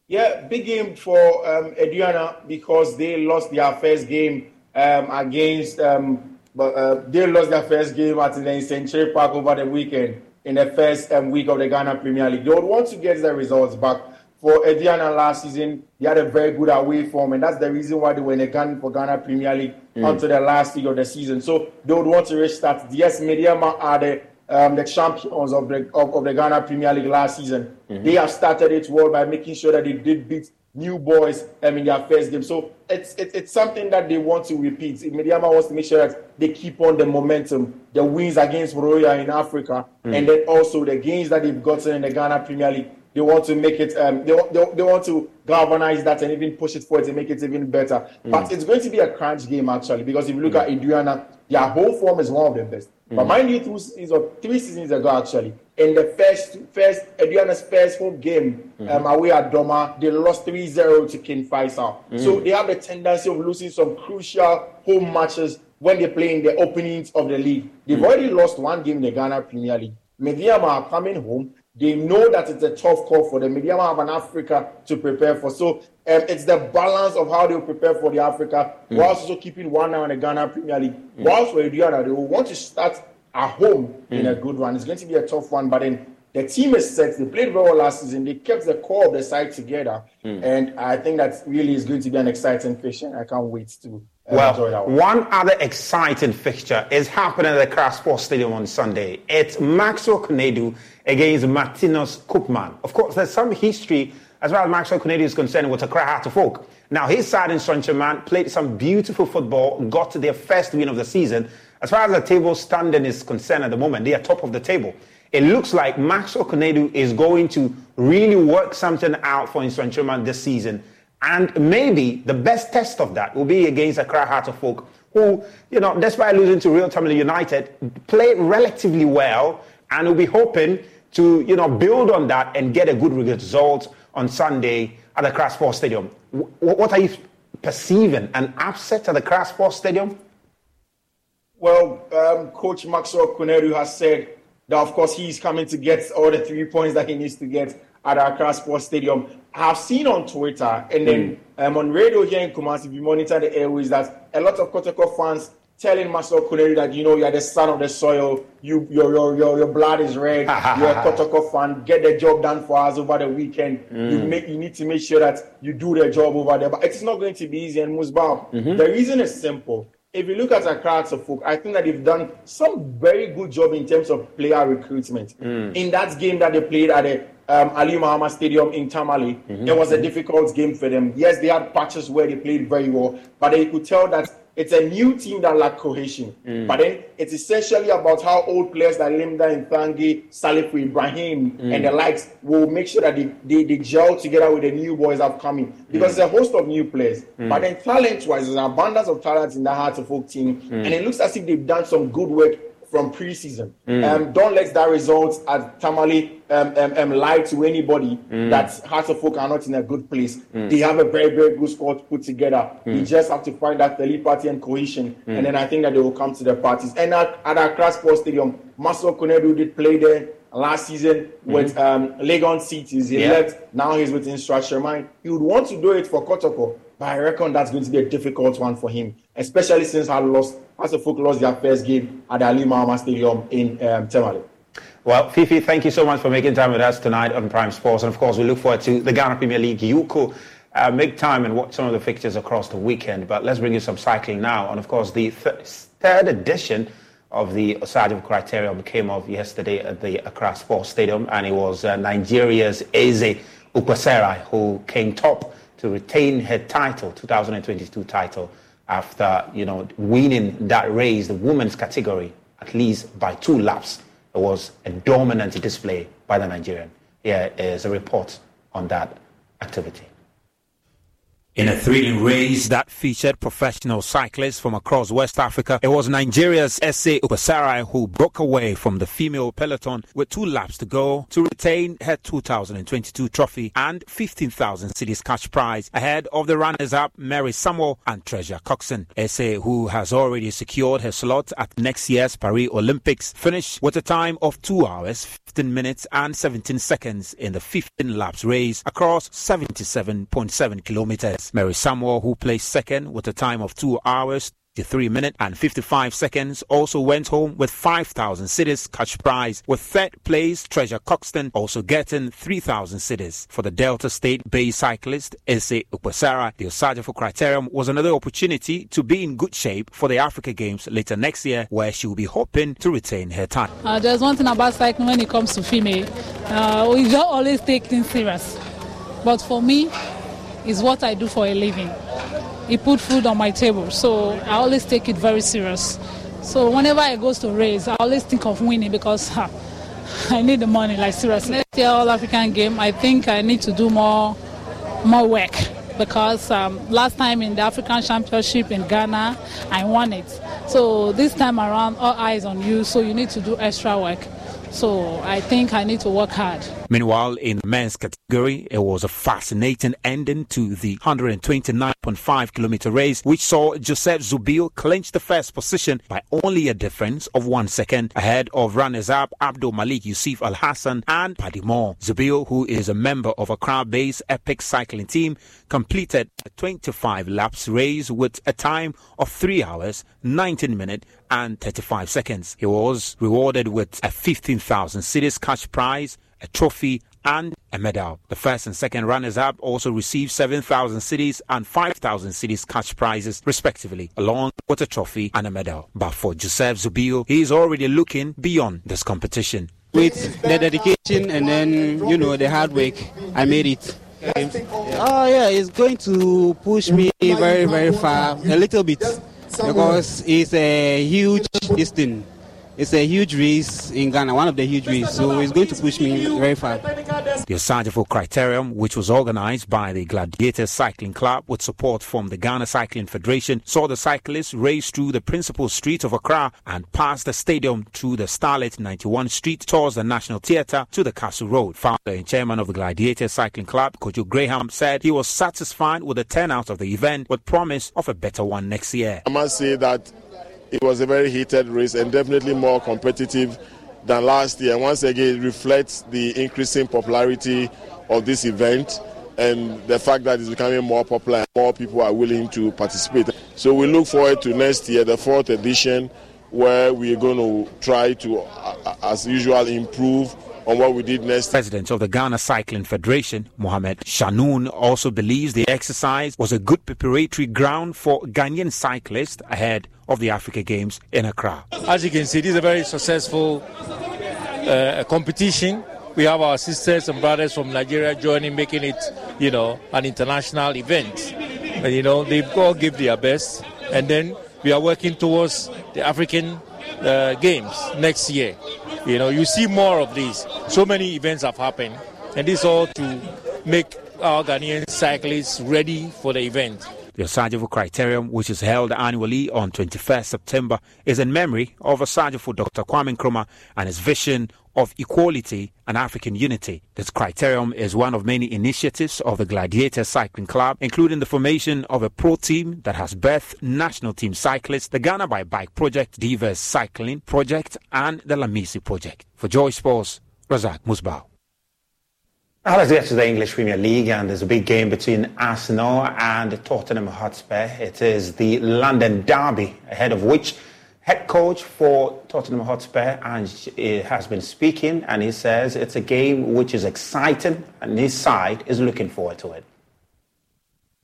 Yeah, big game for um, Aduana because they lost their first game um, against um, but uh, they lost their first game at the Century Park over the weekend in the first um, week of the Ghana Premier League. They would want to get the results back. For Aduana last season, they had a very good away form, and that's the reason why they were in the Ghana for Ghana Premier League mm. until the last week of the season. So they would want to restart. Yes, Medeama are the um, the champions of the of, of, the Ghana Premier League last season. Mm-hmm. They have started it well by making sure that they did beat new boys um, in their first game. So it's, it's, it's something that they want to repeat. Medeama wants to make sure that they keep on the momentum, the wins against Royal in Africa, mm. and then also the gains that they've gotten in the Ghana Premier League. They want to make it, um, they, they, they want to galvanize that and even push it forward to make it even better. Mm. But it's going to be a crunch game actually, because if you look mm. at Aduana, their whole form is one of the best. But mind you, two seasons three seasons ago, actually, in the first first Aduana's first home game mm-hmm. um, away at Dormaa, they lost 3-0 to King Faisal. Mm. So they have the tendency of losing some crucial home matches when they play in the openings of the league. They've mm. already lost one game in the Ghana Premier League. Medeama are coming home. They know that it's a tough call for them. Medeama have an Africa to prepare for. So um, it's the balance of how they prepare for the Africa mm. whilst also keeping one eye on the Ghana Premier League. Mm. Whilst for Aduana, they will want to start at home mm. in a good run. It's going to be a tough one, but then the team is set. They played very well last season. They kept the core of the side together, mm. and I think that really is going to be an exciting fixture. I can't wait to. Uh, well, one. one. other exciting fixture is happening at the Accra Sports Stadium on Sunday. It's Maxwell Konadu against Martinus Koopman. Of course, there's some history as far as Maxwell Konadu is concerned with Accra Heart of Oak. Now, his side in Nsoatreman played some beautiful football, got to their first win of the season. As far as the table standing is concerned at the moment, they are top of the table. It looks like Maxwell Konadu is going to really work something out for Nsoatreman this season. And maybe the best test of that will be against Accra Heart of Oak, who, you know, despite losing to Real Tamale United, played relatively well and will be hoping to, you know, build on that and get a good result on Sunday at the Accra Sports Stadium. What are you perceiving? An upset at the Accra Sports Stadium? Well, um, Coach Maxwell Konadu has said that, of course, he's coming to get all the three points that he needs to get at Accra Sports Stadium. I've seen on Twitter and then mm. um, on radio here in Kumasi, if you monitor the airways, that a lot of Kotoko fans telling Maxwell Konadu that, you know, you're the son of the soil, you, your, your, your, your blood is red, you're a Kotoko fan, get the job done for us over the weekend. Mm. You, make, you need to make sure that you do the job over there. But it's not going to be easy. And Musbah, mm-hmm. the reason is simple if you look at Accra Folk, I think that they've done some very good job in terms of player recruitment. Mm. In that game that they played at the um, Aliu Mahama Stadium in Tamale, mm-hmm. it was a difficult game for them. Yes, they had patches where they played very well, but they could tell that it's a new team that lack cohesion. Mm. But then it's essentially about how old players like Limda and Thangi, Salif Ibrahim, Mm. and the likes will make sure that they, they, they gel together with the new boys come. Because Mm. there's a host of new players. Mm. But then talent wise, there's an abundance of talent in the Heart of Oak team. Mm. And it looks as if they've done some good work from preseason. Mm. Um, don't let that result at Tamale um, um, um, lie to anybody Mm. that Hearts of Oak are not in a good place. Mm. They have a very, very good squad to put together. Mm. just have to find that telepathy and cohesion, Mm. and then I think that they will come to the parties. And at, at Accra Sports Stadium, Maxwell Konadu did play there last season with um, Legon Cities. He Mm-hmm. Yeah. left, now he's with Nsoatreman. He would want to do it for Kotoko, but I reckon that's going to be a difficult one for him, especially since I lost, Hearts of Oak lost their first game at the Aliu Mahama Stadium in um, Tamale. Well, Fifi, thank you so much for making time with us tonight on Prime Sports. And of course, we look forward to the Ghana Premier League. You could uh, make time and watch some of the fixtures across the weekend. But let's bring you some cycling now. And of course, the th- third edition of the Osagyefo Criterium came off yesterday at the Accra Sports Stadium. And it was uh, Nigeria's Ese Ukpeseraye who came top to retain her title, 2022 title, after you know winning that race, the women's category, at least by two laps. It was a dominant display by the Nigerian. Here is a report on that activity. In a thrilling race that featured professional cyclists from across West Africa, it was Nigeria's Ese Ukpeseraye who broke away from the female peloton with two laps to go to retain her 2022 trophy and 15,000 cedis cash prize ahead of the runners-up Mary Samuel and Treasure Coxon. Ese who has already secured her slot at next year's Paris Olympics finished with a time of 2 hours, 15 minutes and 17 seconds in the 15 laps race across 77.7 kilometers. Mary Samuel, who placed second with a time of 2 hours, 3 minutes and 55 seconds, also went home with 5,000 cedis cash prize, with third place Treasure Coxton also getting 3,000 cedis. For the Delta State based cyclist Ese Ukpeseraye, the Osagyefo Criterium was another opportunity to be in good shape for the Africa Games later next year, where she will be hoping to retain her title. Uh, there's one thing about cycling when it comes to female. Uh, we don't always take things serious. But for me, it's what I do for a living. It put food on my table, so I always take it very serious. So whenever I go to race, I always think of winning because ha, I need the money, like seriously. Next year All African game, I think I need to do more, more work because um, last time in the African Championship in Ghana, I won it. So this time around, all eyes on you, so you need to do extra work. So I think I need to work hard. Meanwhile, in the men's category, it was a fascinating ending to the 129.5 kilometer race, which saw Joseph Zubil clinch the first position by only a difference of one second ahead of runners-up Abdul Malik Yusuf Al Hassan and Paddy Moore. Zubil, who is a member of a crowd-based epic cycling team, completed a 25 laps race with a time of 3 hours, 19 minutes and 35 seconds. He was rewarded with a 15,000 cedis cash prize, a trophy, and a medal. The first and second runners up also received 7,000 cedis and 5,000 cedis cash prizes, respectively, along with a trophy and a medal. But for Joseph Zubil, he is already looking beyond this competition. With the dedication and then, you know, the hard work, I made it. Oh, yeah, it's going to push me very, very far, a little bit, because it's a huge distance. It's a huge race in Ghana, one of the huge races, so it's going to push me very far. The Osagyefo Criterium, which was organized by the Gladiator Cycling Club with support from the Ghana Cycling Federation, saw the cyclists race through the principal street of Accra and past the stadium through the starlit 91 Street towards the National Theatre to the Castle Road. Founder and chairman of the Gladiator Cycling Club, Kojo Graham, said he was satisfied with the turnout of the event with promise of a better one next year. I must say that it was a very heated race and definitely more competitive than last year. Once again, it reflects the increasing popularity of this event and the fact that it's becoming more popular and more people are willing to participate. So we look forward to next year, the fourth edition, where we're going to try to, uh, as usual, improve on what we did next. President of the Ghana Cycling Federation, Mohamed Shanoun, also believes the exercise was a good preparatory ground for Ghanaian cyclists ahead of the Africa Games in Accra. As you can see, this is a very successful uh, competition. We have our sisters and brothers from Nigeria joining, making it, you know, an international event. And, you know, they've all give their best. and then we are working towards the African uh, Games next year. You know, you see more of these. So many events have happened, and this all to make our Ghanaian cyclists ready for the event. The Osagyefo Criterium, which is held annually on 21st September, is in memory of Osagyefo Dr. Kwame Nkrumah and his vision of equality and African unity. This criterium is one of many initiatives of the Gladiator Cycling Club, including the formation of a pro team that has birthed national team cyclists, the Ghana by Bike Project, Divers Cycling Project, and the Lamisi Project. For Joy Sports, Razak Musbao. Now let's get to the English Premier League, and there's a big game between Arsenal and Tottenham Hotspur. It is the London Derby, ahead of which head coach for Tottenham Hotspur and has been speaking, and he says it's a game which is exciting, and his side is looking forward to it.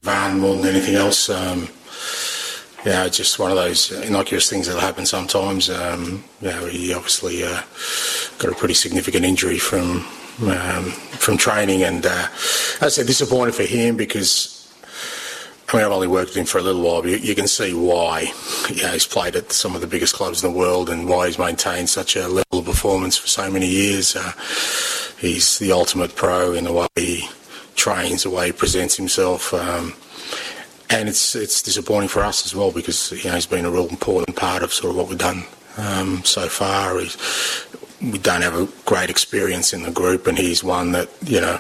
Van more than anything else. Um, yeah, just one of those innocuous things that happen sometimes. Um, yeah, he obviously uh, got a pretty significant injury from um, from training, and uh, I said, disappointed for him because I mean, I've only worked with him for a little while, but you, you can see why. Know, he's played at some of the biggest clubs in the world and why he's maintained such a level of performance for so many years. Uh, he's the ultimate pro in the way he trains, the way he presents himself. Um, and it's it's disappointing for us as well because you know he's been a real important part of sort of what we've done um, so far. He's, we don't have a great experience in the group, and he's one that you know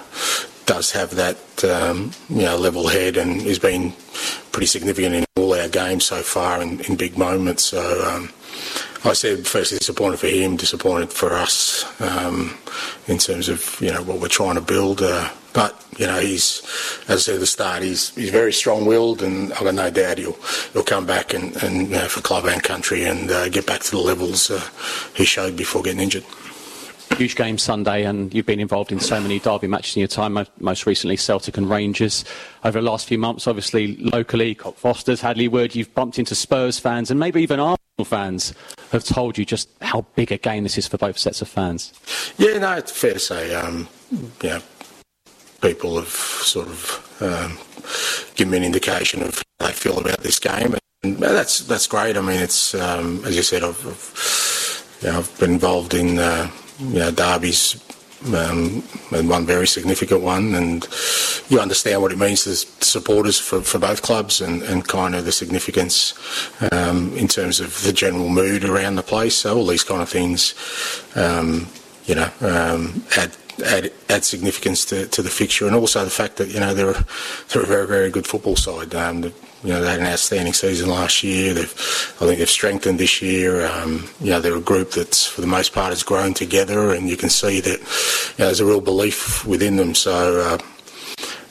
does have that um, you know level head and has been pretty significant in all our games so far in, in big moments. So um, I said firstly disappointed for him, disappointed for us um, in terms of you know what we're trying to build. Uh, but you know he's, as I said at the start, he's he's very strong-willed, and I've got no doubt he'll he'll come back and, and you know, for club and country and uh, get back to the levels uh, he showed before getting injured huge game Sunday, and you've been involved in so many derby matches in your time, most recently Celtic and Rangers. Over the last few months, obviously locally, Cockfosters, Hadley Wood, you've bumped into Spurs fans and maybe even Arsenal fans have told you just how big a game this is for both sets of fans. Yeah, no, it's fair to say. Um, you people have sort of um, given me an indication of how they feel about this game, and that's that's great. I mean, it's um, as you said, I've, I've, you know, I've been involved in. Uh, you know, derbies um, and one very significant one, and you understand what it means to supporters for, for both clubs and, and kind of the significance um, in terms of the general mood around the place. So all these kind of things, um, you know, um, add, add add significance to, to the fixture, and also the fact that you know they're they're a very very good football side. Um, the, you know, they had an outstanding season last year. They've, I think they've strengthened this year. Um, you know, they're a group that's, for the most part, has grown together, and you can see that you know, there's a real belief within them. So, uh,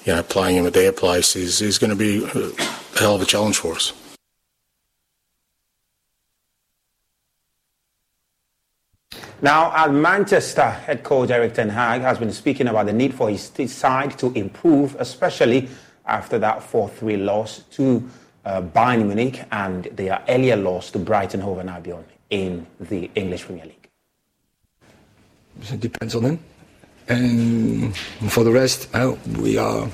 you know, playing them at their place is, is going to be a hell of a challenge for us. Now, at Manchester, head coach Erik Ten Hag has been speaking about the need for his side to improve, especially after that 4-3 loss to uh, Bayern Munich and their earlier loss to Brighton Hove and Albion in the English Premier League. It depends on him. And for the rest, uh, we are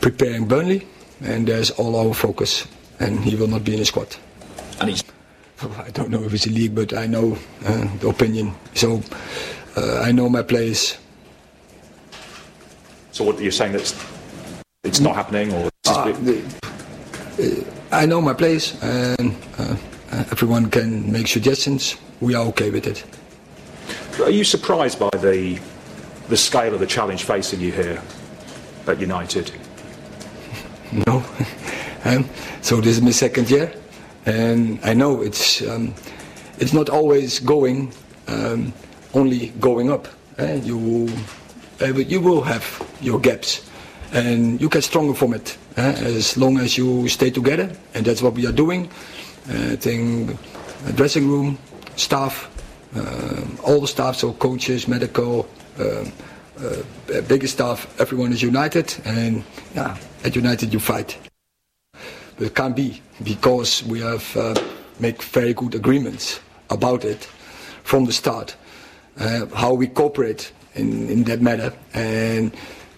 preparing Burnley, and there's all our focus, and he will not be in the squad. I don't know if it's a league, but I know uh, the opinion. So uh, I know my players. So what are you're saying that it's not happening, or uh, the, uh, I know my place, and uh, everyone can make suggestions. We are okay with it. Are you surprised by the the scale of the challenge facing you here at United? No. um, so this is my second year, and I know it's um, it's not always going um, only going up. Eh? You uh, you will have your gaps and you get stronger from it uh, as long as you stay together, and that's what we are doing. Uh, I think dressing room, staff, uh, all the staff, so coaches, medical, um, uh, staff, everyone is united, and yeah, at United you fight. But it can't be because we have uh, very good agreements about it from the start, uh, how we cooperate in, in that matter, and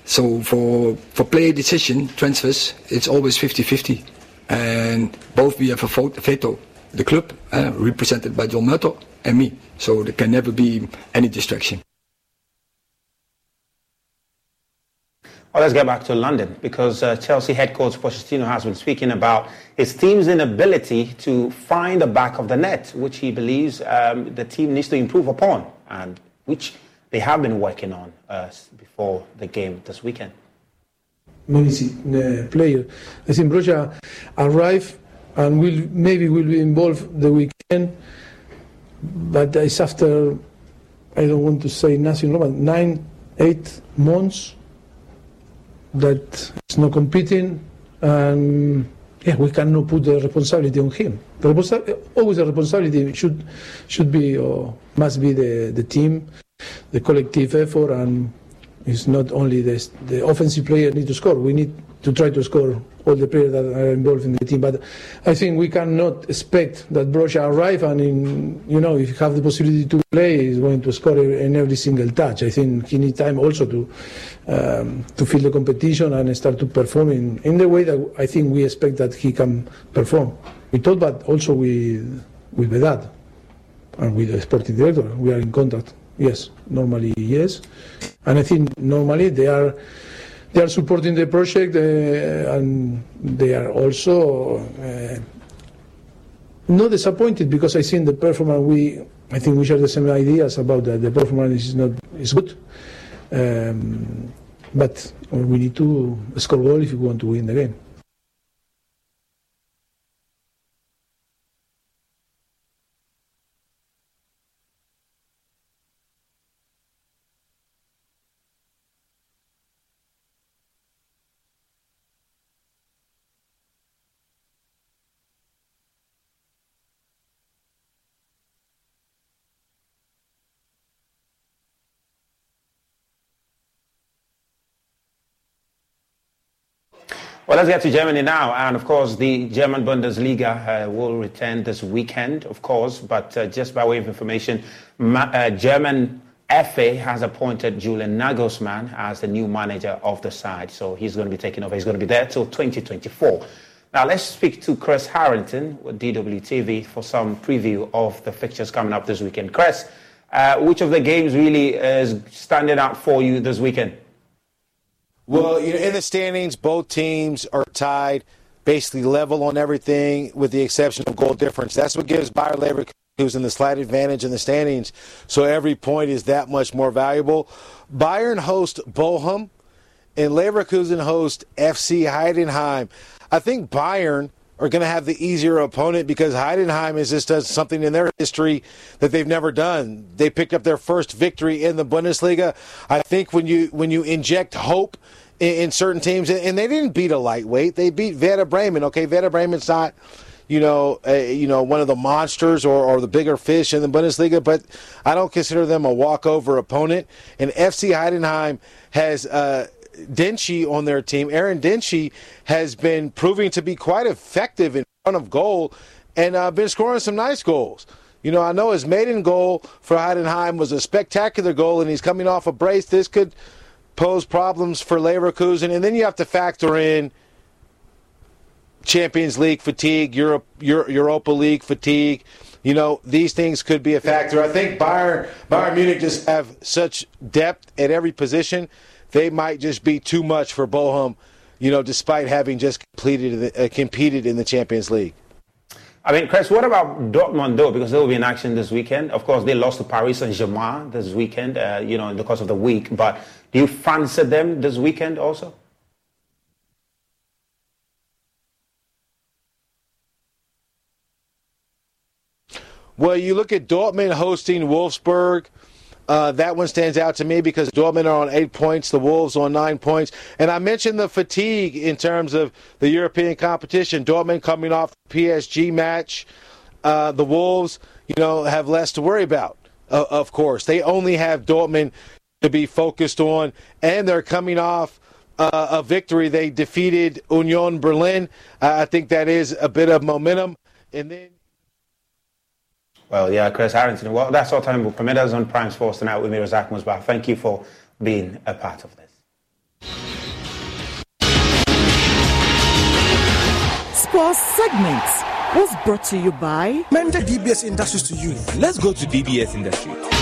so for for player decision transfers, it's always 50-50. and both we have a veto. The club, uh, represented by John Murtough, and me. So there can never be any distraction. Well, let's get back to London because uh, Chelsea head coach Pochettino has been speaking about his team's inability to find the back of the net, which he believes um, the team needs to improve upon, and which they have been working on uh, before the game this weekend. Many uh, players. I think Broja arrive and will maybe will be involved the weekend, but it's after I don't want to say nothing, but nine, eight months that is not competing, and yeah, we cannot put the responsibility on him. The always the responsibility should should be or must be the, the team, the collective effort, and it's not only the, the offensive player need to score. We need to try to score all the players that are involved in the team. But I think we cannot expect that Broja arrive and in, you know if he have the possibility to play, he's going to score in every single touch. I think he needs time also to um, to feel the competition and start to perform in, in the way that I think we expect that he can perform. We thought that also with with Vedad and with the sporting director. We are in contact. Yes, normally yes, and I think normally they are they are supporting the project uh, and they are also uh, not disappointed because I think the performance we I think we share the same ideas about that the performance is not is good. Um, but we need to score goal if we want to win the game. Well, let's get to Germany now. And of course, the German Bundesliga uh, will return this weekend, of course. But uh, just by way of information, Ma- uh, German FA has appointed Julian Nagelsmann as the new manager of the side. So he's going to be taking over. He's going to be there till 2024. Now, let's speak to Chris Harrington with DWTV for some preview of the fixtures coming up this weekend. Chris, uh, which of the games really is standing out for you this weekend? Well, you know, in the standings, both teams are tied, basically level on everything, with the exception of goal difference. That's what gives Bayer Leverkusen the slight advantage in the standings. So every point is that much more valuable. Bayern host Bochum, and Leverkusen host FC Heidenheim. I think Bayern are going to have the easier opponent because Heidenheim has just does something in their history that they've never done. They picked up their first victory in the Bundesliga. I think when you when you inject hope in, in certain teams, and they didn't beat a lightweight, they beat Werder Bremen. Okay, Werder Bremen's not you know, you know, one of the monsters or, or the bigger fish in the Bundesliga, but I don't consider them a walkover opponent. And FC Heidenheim has uh, Dinkçi on their team. Eren Dinkçi has been proving to be quite effective in front of goal and uh, been scoring some nice goals. You know, I know his maiden goal for Heidenheim was a spectacular goal, and he's coming off a brace. This could pose problems for Leverkusen, and then you have to factor in Champions League fatigue, Europe, Euro, Europa League fatigue. You know, these things could be a factor. I think Bayern, Bayern Munich just have such depth at every position. They might just be too much for Bochum, you know, despite having just completed uh, competed in the Champions League. I mean, Chris, what about Dortmund though? Because they will be in action this weekend. Of course, they lost to Paris Saint Germain this weekend, uh, you know, in the course of the week. But do you fancy them this weekend also? Well, you look at Dortmund hosting Wolfsburg. Uh, that one stands out to me because Dortmund are on eight points, the Wolves on nine points. And I mentioned the fatigue in terms of the European competition. Dortmund coming off the PSG match. Uh, the Wolves, you know, have less to worry about, uh, of course. They only have Dortmund to be focused on, and they're coming off uh, a victory. They defeated Union Berlin. I think that is a bit of momentum. And then well, yeah, Chris Harrington. Well, that's our time will permit us on Prime Sports tonight with me, Razak Musbah. Thank you for being a part of this. Sports segments was brought to you by Mentor DBS Industries to you. Let's go to DBS Industries.